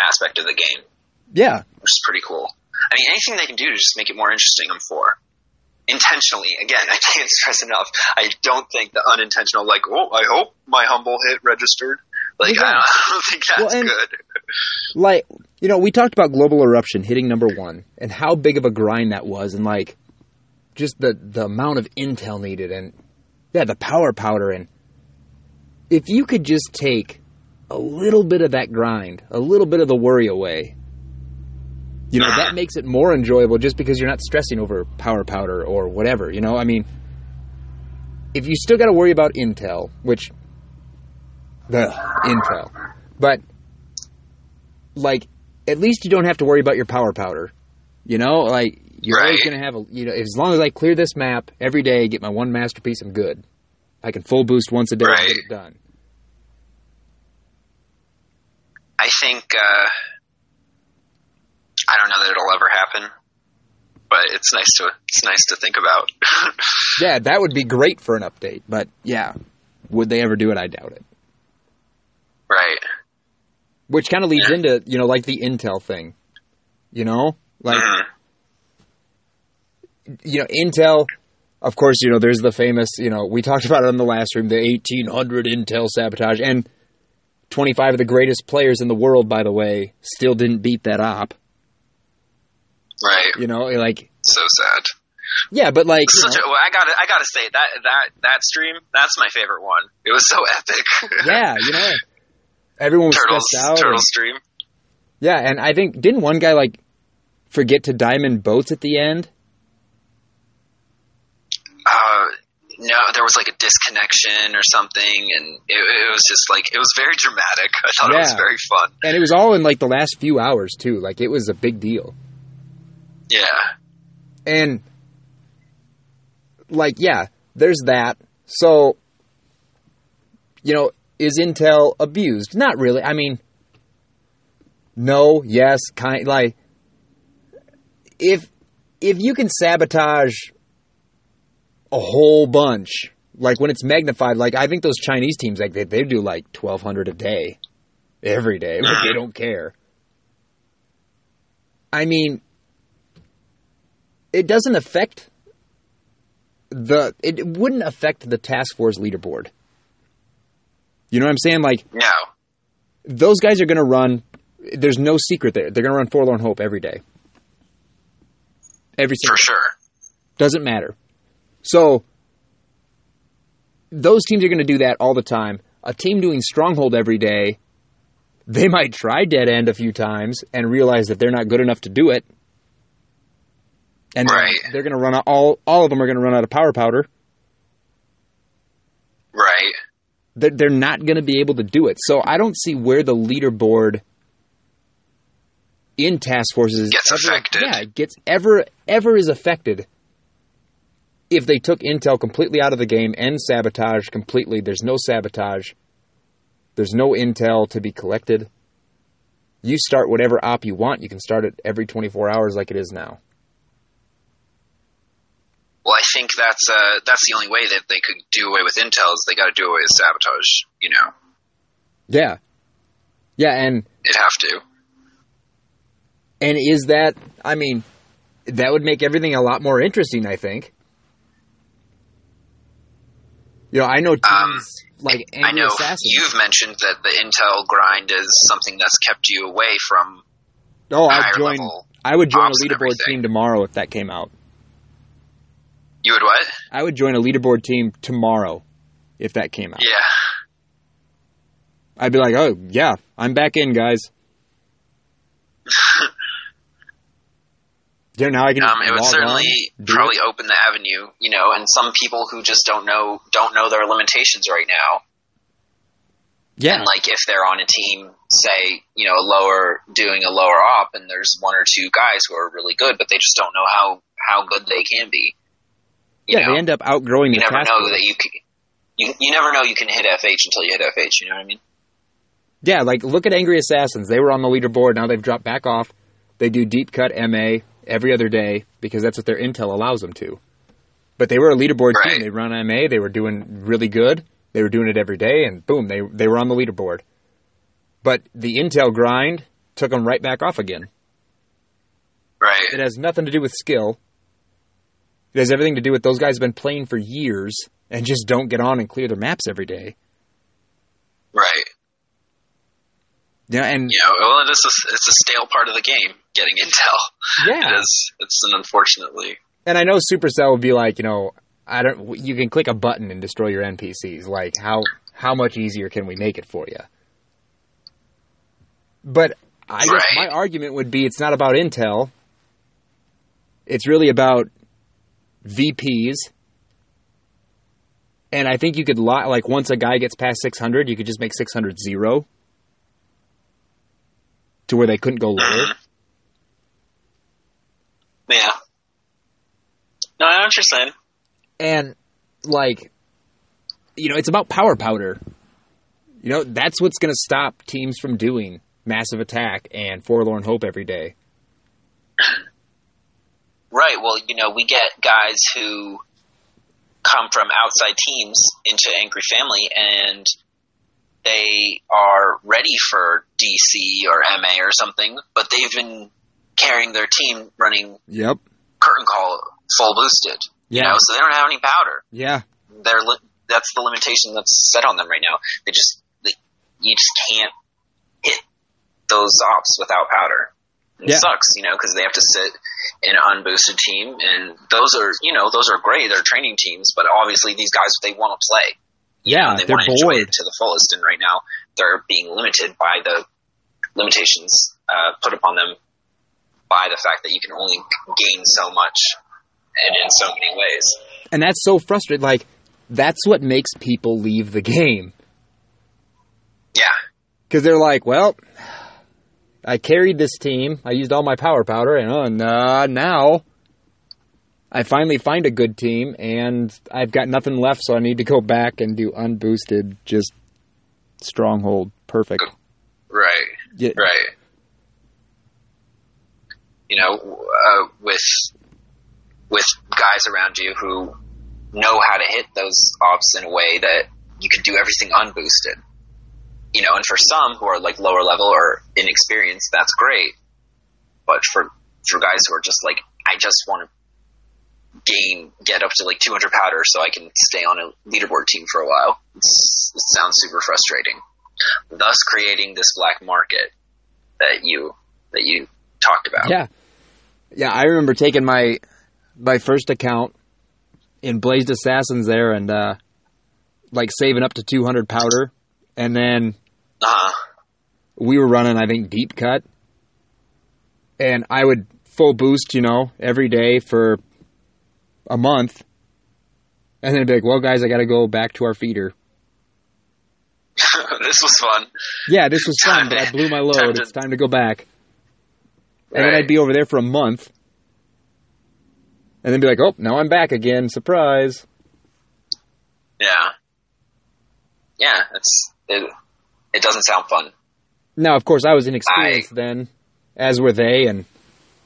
aspect of the game, Yeah, which is pretty cool. I mean, anything they can do to just make it more interesting, I'm for. Intentionally, again, I can't stress enough. I don't think the unintentional, like, oh, I hope my humble hit registered. Like, Yeah. I, don't, I don't think that's Well, and- good. like you know, we talked about global eruption hitting number one and how big of a grind that was, and like just the the amount of intel needed, and yeah, the power powder, and if you could just take a little bit of that grind, a little bit of the worry away, you know, that makes it more enjoyable just because you're not stressing over power powder or whatever. You know, I mean, if you still got to worry about intel, which the intel, but like at least you don't have to worry about your power powder. You know, like you're always going to have a you know as long as I clear this map every day, get my one masterpiece, I'm good. I can full boost once a day and Right. get it done. I think uh, I don't know that it'll ever happen, but it's nice to it's nice to think about. Yeah, that would be great for an update, but yeah, would they ever do it? I doubt it. right. Which kind of leads Yeah. into you know like the Intel thing, you know, like Mhm. you know Intel. Of course, you know there's the famous you know we talked about it in the last room the 1800 Intel sabotage and 25 of the greatest players in the world, by the way, still didn't beat that op. Right. You know, like So sad. yeah, but like a, well, I gotta, I gotta say that that that stream, that's my favorite one. It was so epic. yeah, you know, everyone was turtles, stressed out. turtle and- stream. yeah, and I think didn't one guy like forget to diamond boats at the end? Uh, no, there was like a disconnection or something, and it, it was just like it was very dramatic. I thought it was very fun. And it was all in like the last few hours too. Like it was a big deal. Yeah, And like yeah, there's that. So you know, is Intel abused? Not really. I mean no, yes, kind like if if you can sabotage a whole bunch, like when it's magnified, like I think those Chinese teams like they they do like twelve hundred a day, every day. They mm-hmm. don't care. I mean, it doesn't affect the. It wouldn't affect the task force leaderboard. You know what I'm saying? Like no, those guys are going to run. There's no secret there. They're going to run Forlorn Hope every day. Every single for sure. doesn't matter. So those teams are going to do that all the time. A team doing Stronghold every day, they might try Dead End a few times and realize that they're not good enough to do it. And Right. they're going to run out, all all of them are going to run out of power powder. Right. They're, they're not going to be able to do it. So I don't see where the leaderboard in task forces Gets ever, affected. Yeah, gets ever ever is affected if they took Intel completely out of the game and sabotage completely. There's no sabotage. There's no Intel to be collected. You start whatever op you want. You can start it every 24 hours like it is now. Well, I think that's uh that's the only way that they could do away with intel is they got to do away with sabotage. You know, Yeah. Yeah, and they'd have to. And is that, I mean, that would make everything a lot more interesting, I think. You know, I know teams Um, like I know Assassins. you've mentioned that the intel grind is something that's kept you away from oh, I'd join. I would join a leaderboard team tomorrow if that came out. You would what? I would join a leaderboard team tomorrow if that came out. Yeah. I'd be like, oh yeah, I'm back in, guys. yeah, now I can. Um, it would certainly on, probably it. open the avenue, you know, and some people who just don't know don't know their limitations right now. Yeah, And like if they're on a team, say, you know, a lower doing a lower op and there's one or two guys who are really good, but they just don't know how how good they can be. You yeah, know, they end up outgrowing you the never know that you can you, you never know you can hit FH until you hit FH, you know what I mean? Yeah, like look at Angry Assassins. They were on the leaderboard. Now they've dropped back off. They do deep cut MA every other day because that's what their intel allows them to. But they were a leaderboard Right. team. They run MA. They were doing really good. They were doing it every day, and boom, they they were on the leaderboard. But the intel grind took them right back off again. Right. It has nothing to do with skill. It has everything to do with those guys have been playing for years and just don't get on and clear their maps every day. Right. Yeah, and yeah, well, it is a, it's a stale part of the game, getting intel. yeah, It is. It's an unfortunately. And I know Supercell would be like, you know, I don't. You can click a button and destroy your NPCs. Like, how how much easier can we make it for you? But I guess my argument would be it's not about Intel. It's really about VPs. And I think you could li- like once a guy gets past 600, you could just make 600 zero to where they couldn't go lower. Mm-hmm. Yeah. No, I know what you're saying. and like you know it's about power powder you know that's what's going to stop teams from doing massive attack and forlorn hope every day Right. Well, you know, we get guys who come from outside teams into Angry Family and they are ready for DC or MA or something, but they've been carrying their team running yep curtain call full boosted. You Yeah. know, so they don't have any powder. yeah They're li- that's the limitation that's set on them right now. They just they, you just can't hit those ops without powder. It Yeah. sucks, you know, because they have to sit in an unboosted team, and those are, you know, those are great. They're training teams, but obviously these guys they want to play. Yeah, know, they they're want to enjoy it to the fullest, and right now they're being limited by the limitations uh, put upon them by the fact that you can only gain so much and in so many ways. And that's so frustrating. Like, that's what makes people leave the game. Yeah, Because they're like, well, I carried this team. I used all my power powder, and, uh, now I finally find a good team, and I've got nothing left, so I need to go back and do unboosted, just stronghold. Perfect. right. Yeah, Right. You know, uh, with with guys around you who know how to hit those ops in a way that you can do everything unboosted. You know, and for some who are like lower level or inexperienced, that's great. But for for guys who are just like, I just want to gain, get up to like 200 powder so I can stay on a leaderboard team for a while. It's, it sounds super frustrating. Thus, creating this black market that you that you talked about. Yeah. Yeah, I remember taking my my first account in Blazed Assassins there and uh like saving up to 200 powder and then Uh-huh. we were running I think deep cut and I would full boost, you know, every day for a month. And then I'd be like, "Well, guys, I got to go back to our feeder." this was fun. Yeah, this was fun, Time but I blew my time load. to- It's time to go back. And then I'd be over there for a month. And then be like, oh, now I'm back again. Surprise. Yeah. Yeah, it's it. It doesn't sound fun. Now, of course, I was inexperienced then, as were they, and,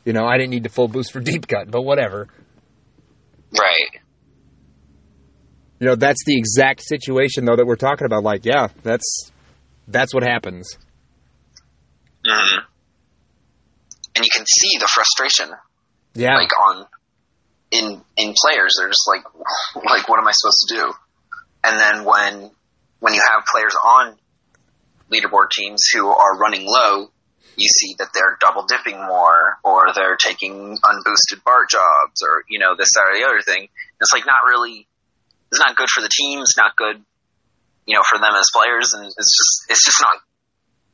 you know, I didn't need the full boost for deep cut, but whatever. Right. You know, that's the exact situation, though, that we're talking about. Like, yeah, that's that's what happens. hmm And you can see the frustration, Yeah. like on in in players. They're just like, like, what am I supposed to do? And then when when you have players on leaderboard teams who are running low, you see that they're double dipping more, or they're taking unboosted BART jobs, or you know this, that, or the other thing. It's like not really. It's not good for the team. It's not good, you know, for them as players, and it's just it's just not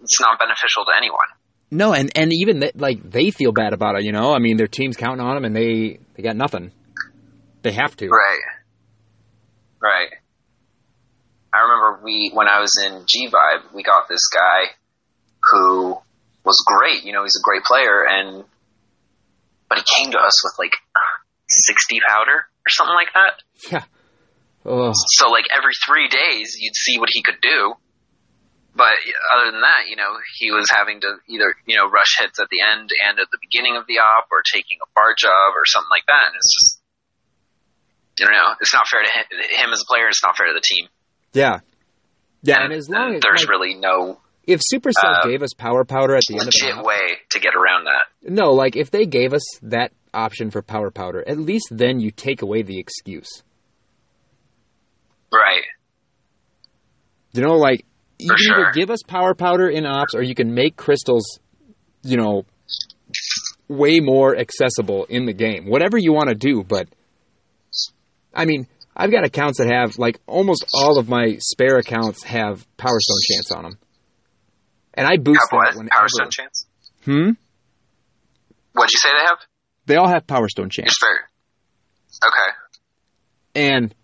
it's not beneficial to anyone. No, and and even that, like they feel bad about it. You know, I mean, their team's counting on them, and they they got nothing. They have to. Right. Right. I remember we when I was in G Vibe, we got this guy who was great. You know, he's a great player, and but he came to us with like sixty powder or something like that. Yeah. Oh, So like every three days, you'd see what he could do. But other than that, you know, he was having to either you know rush hits at the end and at the beginning of the op, or taking a bar job or something like that. And it's just, I don't know. It's not fair to him as a player. It's not fair to the team. Yeah. Yeah, and as long as there's like, really no if Supercell uh, gave us power powder at the end of the legit way to get around that. no, like if they gave us that option for power powder, at least then you take away the excuse. Right. You know, like you For can either sure. give us power powder in ops, or you can make crystals, you know, way more accessible in the game. Whatever you want to do, but I mean, I've got accounts that have like almost all of my spare accounts have Power Stone chance on them, and I boost Have that what? whenever. Power Stone chance? Hmm. What'd you say they have? They all have Power Stone chance, fair. Okay. and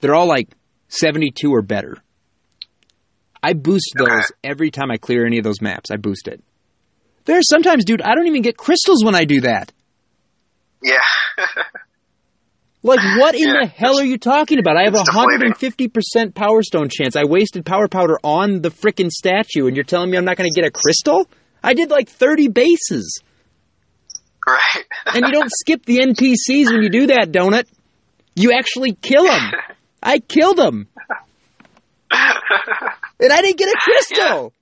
they're all like seventy-two or better. I boost those Okay. every time I clear any of those maps. I boost it. There's sometimes, dude, I don't even get crystals when I do that. Yeah. Like, what in Yeah, the hell are you talking about? I have a 150% Power Stone chance. I wasted Power Powder on the frickin' statue, and you're telling me I'm not going to get a crystal? I did like 30 bases. right. And you don't skip the NPCs when you do that, don't it? You actually kill them. I killed them. And I didn't get a crystal.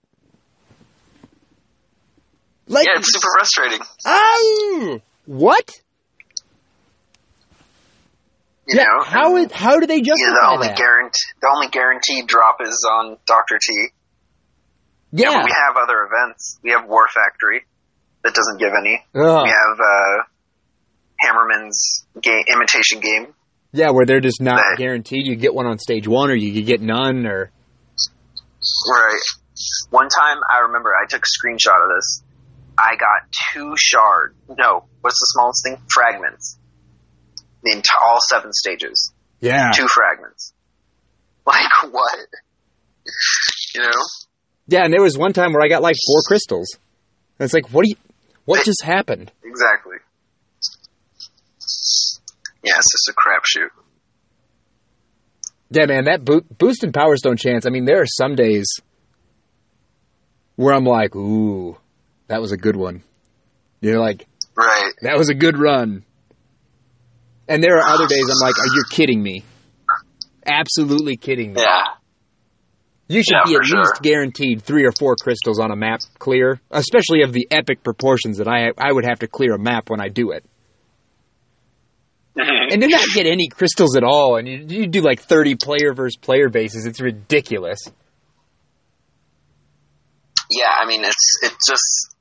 Like, yeah, it's super frustrating. oh, what? You yeah, know, how, and, how do they you know, the only that? guarantee the only guaranteed drop is on Doctor T. Yeah. we have other events. We have War Factory that doesn't give any. Ugh. We have uh, Hammerman's game, imitation game. Yeah, where they're just not Right. guaranteed. You get one on stage one, or you get none, or Right. One time, I remember I took a screenshot of this. I got two shard. No, what's the smallest thing? Fragments. The enti- all seven stages. yeah, Two fragments. Like what? You know? yeah. And there was one time where I got like four crystals. And it's like, what do you? What just happened? Exactly. Yeah, it's just a crapshoot. Yeah, man, that bo- boost and power stone chance. I mean, there are some days where I'm like, ooh, that was a good one. You're like, Right. that was a good run. And there are other days I'm like, are you kidding me? Absolutely kidding me. Yeah. You should Yeah, be at sure. least guaranteed three or four crystals on a map clear, especially of the epic proportions that I I would have to clear a map when I do it. Mm-hmm. And to not get any crystals at all, and you, you do like 30 player versus player bases, it's ridiculous. yeah, I mean, it's it just.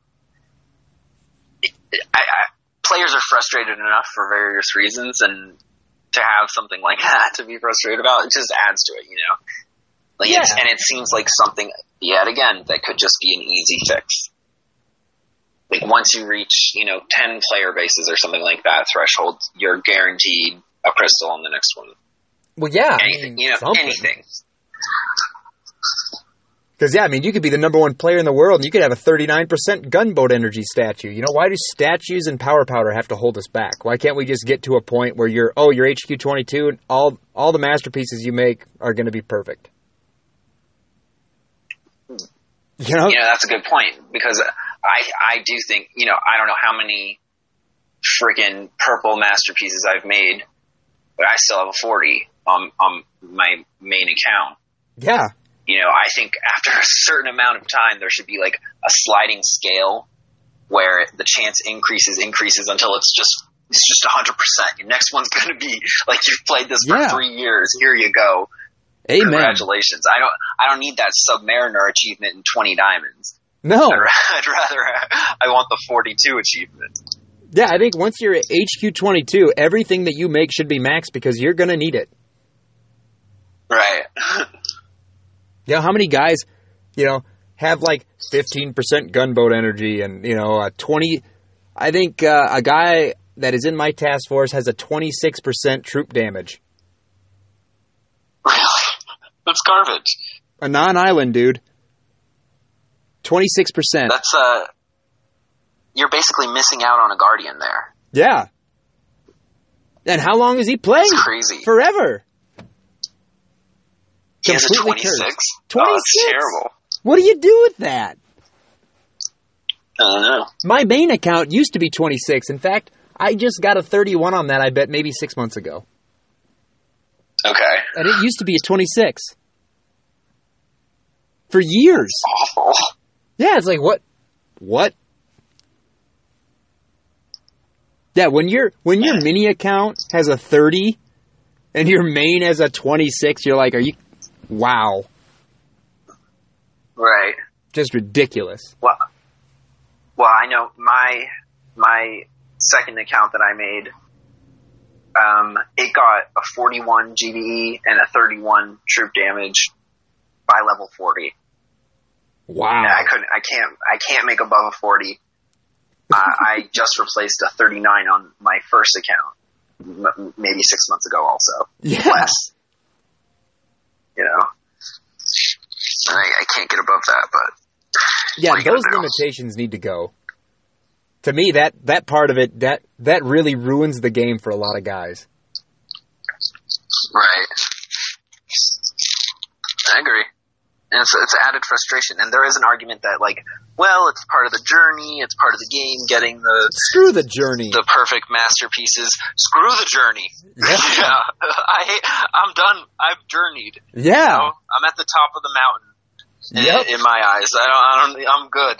It, I, I, players are frustrated enough for various reasons, and to have something like that to be frustrated about, it just adds to it, you know. Like Yeah. and it seems like something yet again that could just be an easy fix. Like once you reach, you know, ten player bases or something like that threshold, you're guaranteed a crystal on the next one. Well, yeah, Anything, you know, anything. Because yeah, I mean, you could be the number one player in the world, and you could have a 39% gunboat energy statue. You know, why do statues and power powder have to hold us back? Why can't we just get to a point where you're, oh, you're HQ 22, and all all the masterpieces you make are going to be perfect? Hmm. You know, you know that's a good point because I I do think you know I don't know how many freaking purple masterpieces I've made, but I still have a forty on on my main account. yeah, You know I think after a certain amount of time there should be like a sliding scale where the chance increases increases until it's just it's just hundred percent. Your next one's going to be like you've played this for Yeah. three years. Here you go. amen. Congratulations. I don't I don't need that Submariner achievement in twenty diamonds. No, I'd, rather I want the 42 achievement. yeah, I think once you're at HQ 22, everything that you make should be max because you're going to need it. Right. You know, how many guys, you know, have like 15% gunboat energy and, you know, a 20. I think uh, a guy that is in my task force has a 26% troop damage. really? That's garbage. A non island dude. 26%. That's uh you're basically missing out on a guardian there. yeah. And how long is he playing? It's crazy. Forever. He has a completely 26. cursed. Oh, it's 26? terrible. What do you do with that? I don't know. My main account used to be 26. In fact, I just got a 31 on that, I bet, maybe six months ago. Okay. And it used to be a 26. For years. Awful. Yeah, it's like, what? What? Yeah, when your when your mini account has a 30 and your main has a 26, you're like, are you wow, Right. just ridiculous. Well, well, I know my my second account that I made. Um, it got a 41 GBE and a 31 troop damage by level 40. Wow. And I couldn't. I can't. I can't make above a 40. uh, I just replaced a 39 on my first account, m- maybe six months ago. Also, less. You know, and I, I can't get above that. But Yeah, What are you gonna those limitations need to go. To me, that that part of it that that really ruins the game for a lot of guys. Right. I agree. And it's, it's added frustration. And there is an argument that, like, well, it's part of the journey, it's part of the game, getting the, Screw the journey. the perfect masterpieces. Screw the journey. Yeah. yeah. I hate, I'm done. I've journeyed. You yeah. know? I'm at the top of the mountain. in- Yep. In, my eyes. I don't, I don't, I'm good.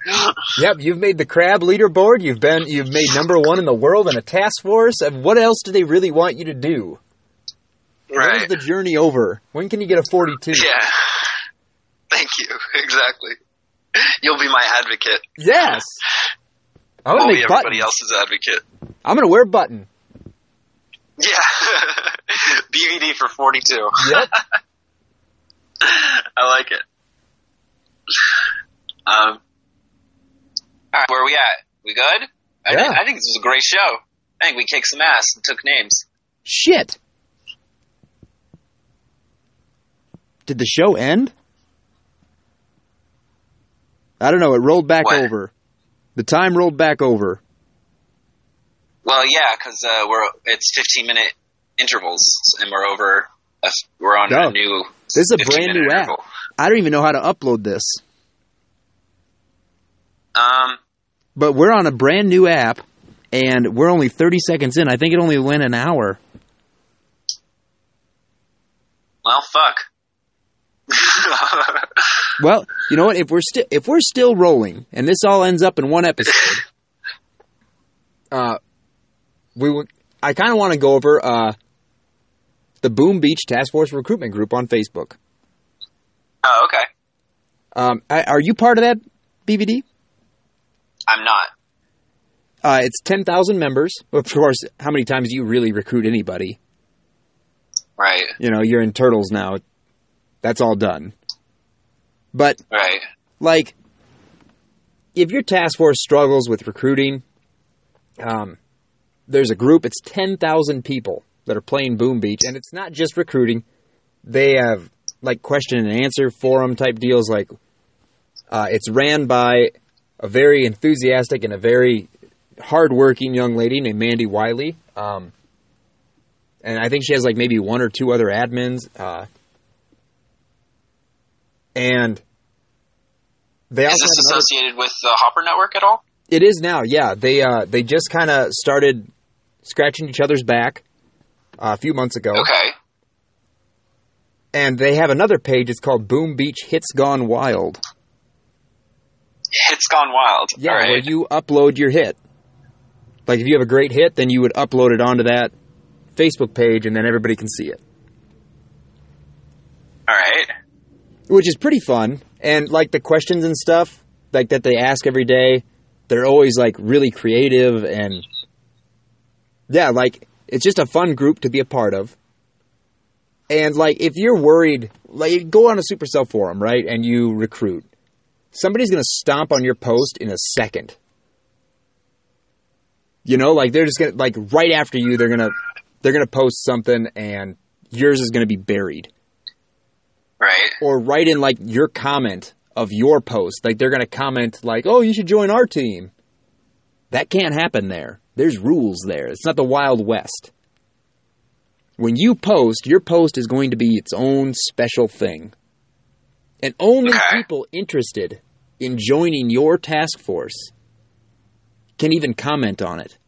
Yep, you've made the crab leaderboard. You've been you've made number one in the world in a task force. And what else do they really want you to do? When's Right. the journey over? When can you get a forty-two? Yeah. Thank you. Exactly. You'll be my advocate. Yes. I I'll want to be everybody buttons. else's advocate. I'm gonna wear a button. Yeah. BVD for 42. Yep. I like it. Um, all right, where are we at? We good? I, Yeah. think, I think this was a great show. I think we kicked some ass and took names. Shit. Did the show end? I don't know. It rolled back What? over. The time rolled back over. Well, yeah, because uh, we're it's 15 minute intervals, and we're over. A, we're on a new. This is a brand new app. interval. I don't even know how to upload this, Um, but we're on a brand new app, and we're only 30 seconds in. I think it only went an hour. well, fuck. Well, you know what? If we're still if we're still rolling, and this all ends up in one episode, uh, we would. I kind of want to go over uh, the Boom Beach Task Force Recruitment Group on Facebook. oh, okay. Um, I- are you part of that BVD? I'm not. Uh, it's ten thousand members. Of course, how many times do you really recruit anybody? Right, You know, you're in Turtles now. That's all done. But right. like if your task force struggles with recruiting um, there's a group it's 10,000 people that are playing boom beach and it's not just recruiting. They have like question and answer forum type deals like uh, it's ran by a very enthusiastic and a very hardworking young lady named mandy wiley. Um, and i think she has like maybe one or two other admins. Uh, and they Is also this have another- associated with the Hopper Network at all? it is now, yeah. They uh, they just kind of started scratching each other's back uh, a few months ago, Okay. and they have another page. It's called Boom Beach Hits Gone Wild. It's gone wild. Yeah, right. where you upload your hit. Like if you have a great hit, then you would upload it onto that Facebook page, and then everybody can see it, all right. Which is pretty fun. And like the questions and stuff, like that they ask every day, they're always like really creative and yeah, like it's just a fun group to be a part of. And like if you're worried, like go on a Supercell forum, right? And you recruit. Somebody's going to stomp on your post in a second. You know, like they're just going to like right after you they're going to they're going to post something and yours is going to be buried. Right. Or write in like your comment of your post. Like they're going to comment like, "Oh, you should join our team." That can't happen there. There's rules there. It's not the Wild West. When you post, your post is going to be its own special thing. And only Okay. people interested in joining your task force can even comment on it.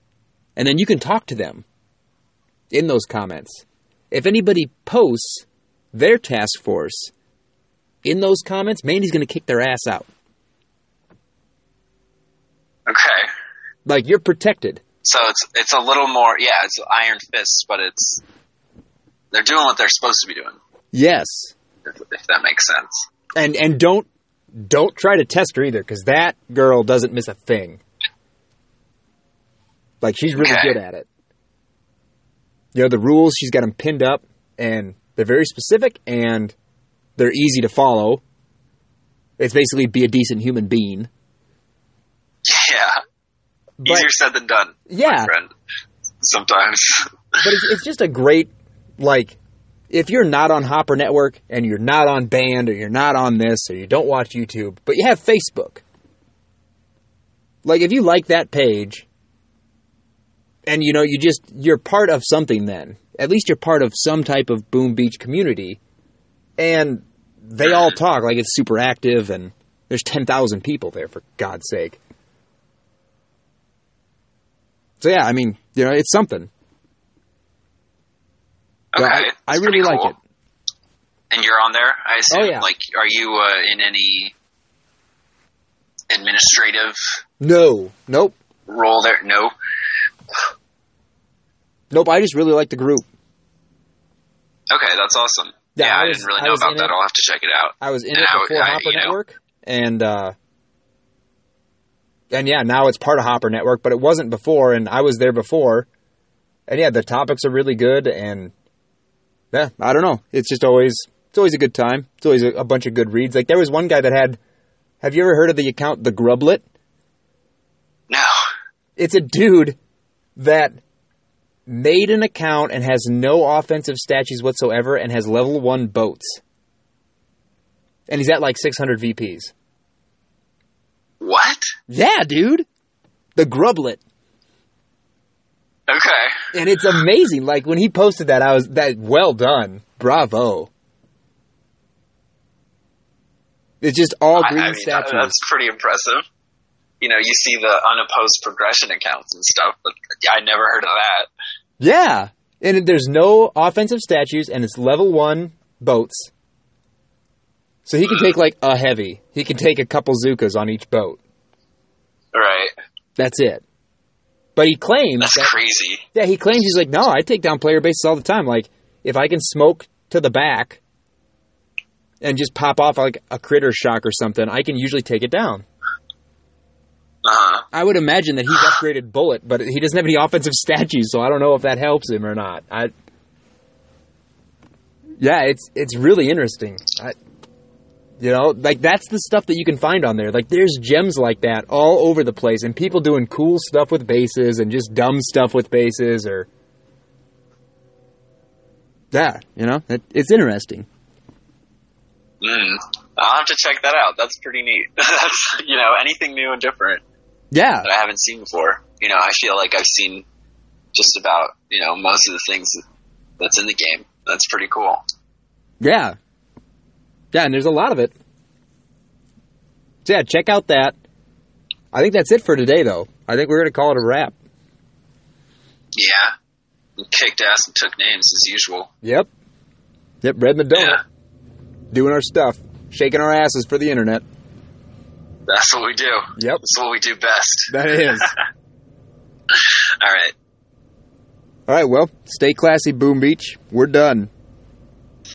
And then you can talk to them in those comments. If anybody posts their task force in those comments, Mandy's going to kick their ass out. Okay. Like you're protected. So it's it's a little more yeah, it's iron fists, but it's they're doing what they're supposed to be doing, Yes. if, if that makes sense. And and don't don't try to test her either cuz that girl doesn't miss a thing. Like she's really Okay. good at it. You know the rules, she's got them pinned up and they're very specific and they're easy to follow. It's basically be a decent human being. Yeah. But Easier said than done, yeah. Sometimes. but it's, it's just a great like if you're not on Hopper Network and you're not on Band or you're not on this or you don't watch YouTube, but you have Facebook. Like if you like that page and you know you just you're part of something then. At least you're part of some type of Boom Beach community and they all talk like it's super active and there's 10,000 people there for God's sake. So yeah, I mean, you know, it's something. Okay. Yeah, I, I really pretty like it. And you're on there, I assume. Oh, yeah. Like, are you uh, in any administrative No, nope, role there? No. nope. I just really like the group. Okay, that's awesome. Yeah, Yeah, I I, was- didn't really know about that. it. I'll have to check it out. I was in And it before I- Hopper know. Network, and uh, and yeah, now it's part of Hopper Network, but it wasn't before, and I was there before. And yeah, the topics are really good, and yeah, I don't know. It's just always it's always a good time. It's always a, a bunch of good reads. Like there was one guy that had. Have you ever heard of the account the Grublet? No. It's a dude that made an account and has no offensive statues whatsoever and has level one boats. And he's at like 600 VPs. What? Yeah, dude. The Grublet. Okay. And it's amazing. Like when he posted that, I was that well done. Bravo. It's just all green I, I mean, statues. that's pretty impressive. You know, you see the unopposed progression accounts and stuff, but I never heard of that. Yeah. And there's no offensive statues and it's level one boats. So he can take like a heavy. He can take a couple Zookas on each boat. Right. That's it. But he claims That's that, crazy. yeah, he claims he's like, no, I take down player bases all the time. Like, if I can smoke to the back and just pop off like a critter shock or something, I can usually take it down. Uh-huh. I would imagine that he's upgraded Bullit, but he doesn't have any offensive statues, so I don't know if that helps him or not. I, yeah, it's it's really interesting. I, you know, like that's the stuff that you can find on there. Like there's gems like that all over the place, and people doing cool stuff with bases and just dumb stuff with bases, or yeah, you know, it, it's interesting. Mm. I'll have to check that out. That's pretty neat. That's, you know, anything new and different Yeah, that I haven't seen before. You know, I feel like I've seen just about, you know, most of the things that's in the game. That's pretty cool. Yeah. Yeah, and there's a lot of it. So yeah, check out that. I think that's it for today, though. I think we're going to call it a wrap. Yeah. We kicked ass and took names as usual. Yep. Yep, Red Madonna. Yeah. Doing our stuff. Shaking our asses for the internet. That's what we do. Yep. That's what we do best. That is. All right. All right, well, stay classy, Boom Beach. We're done.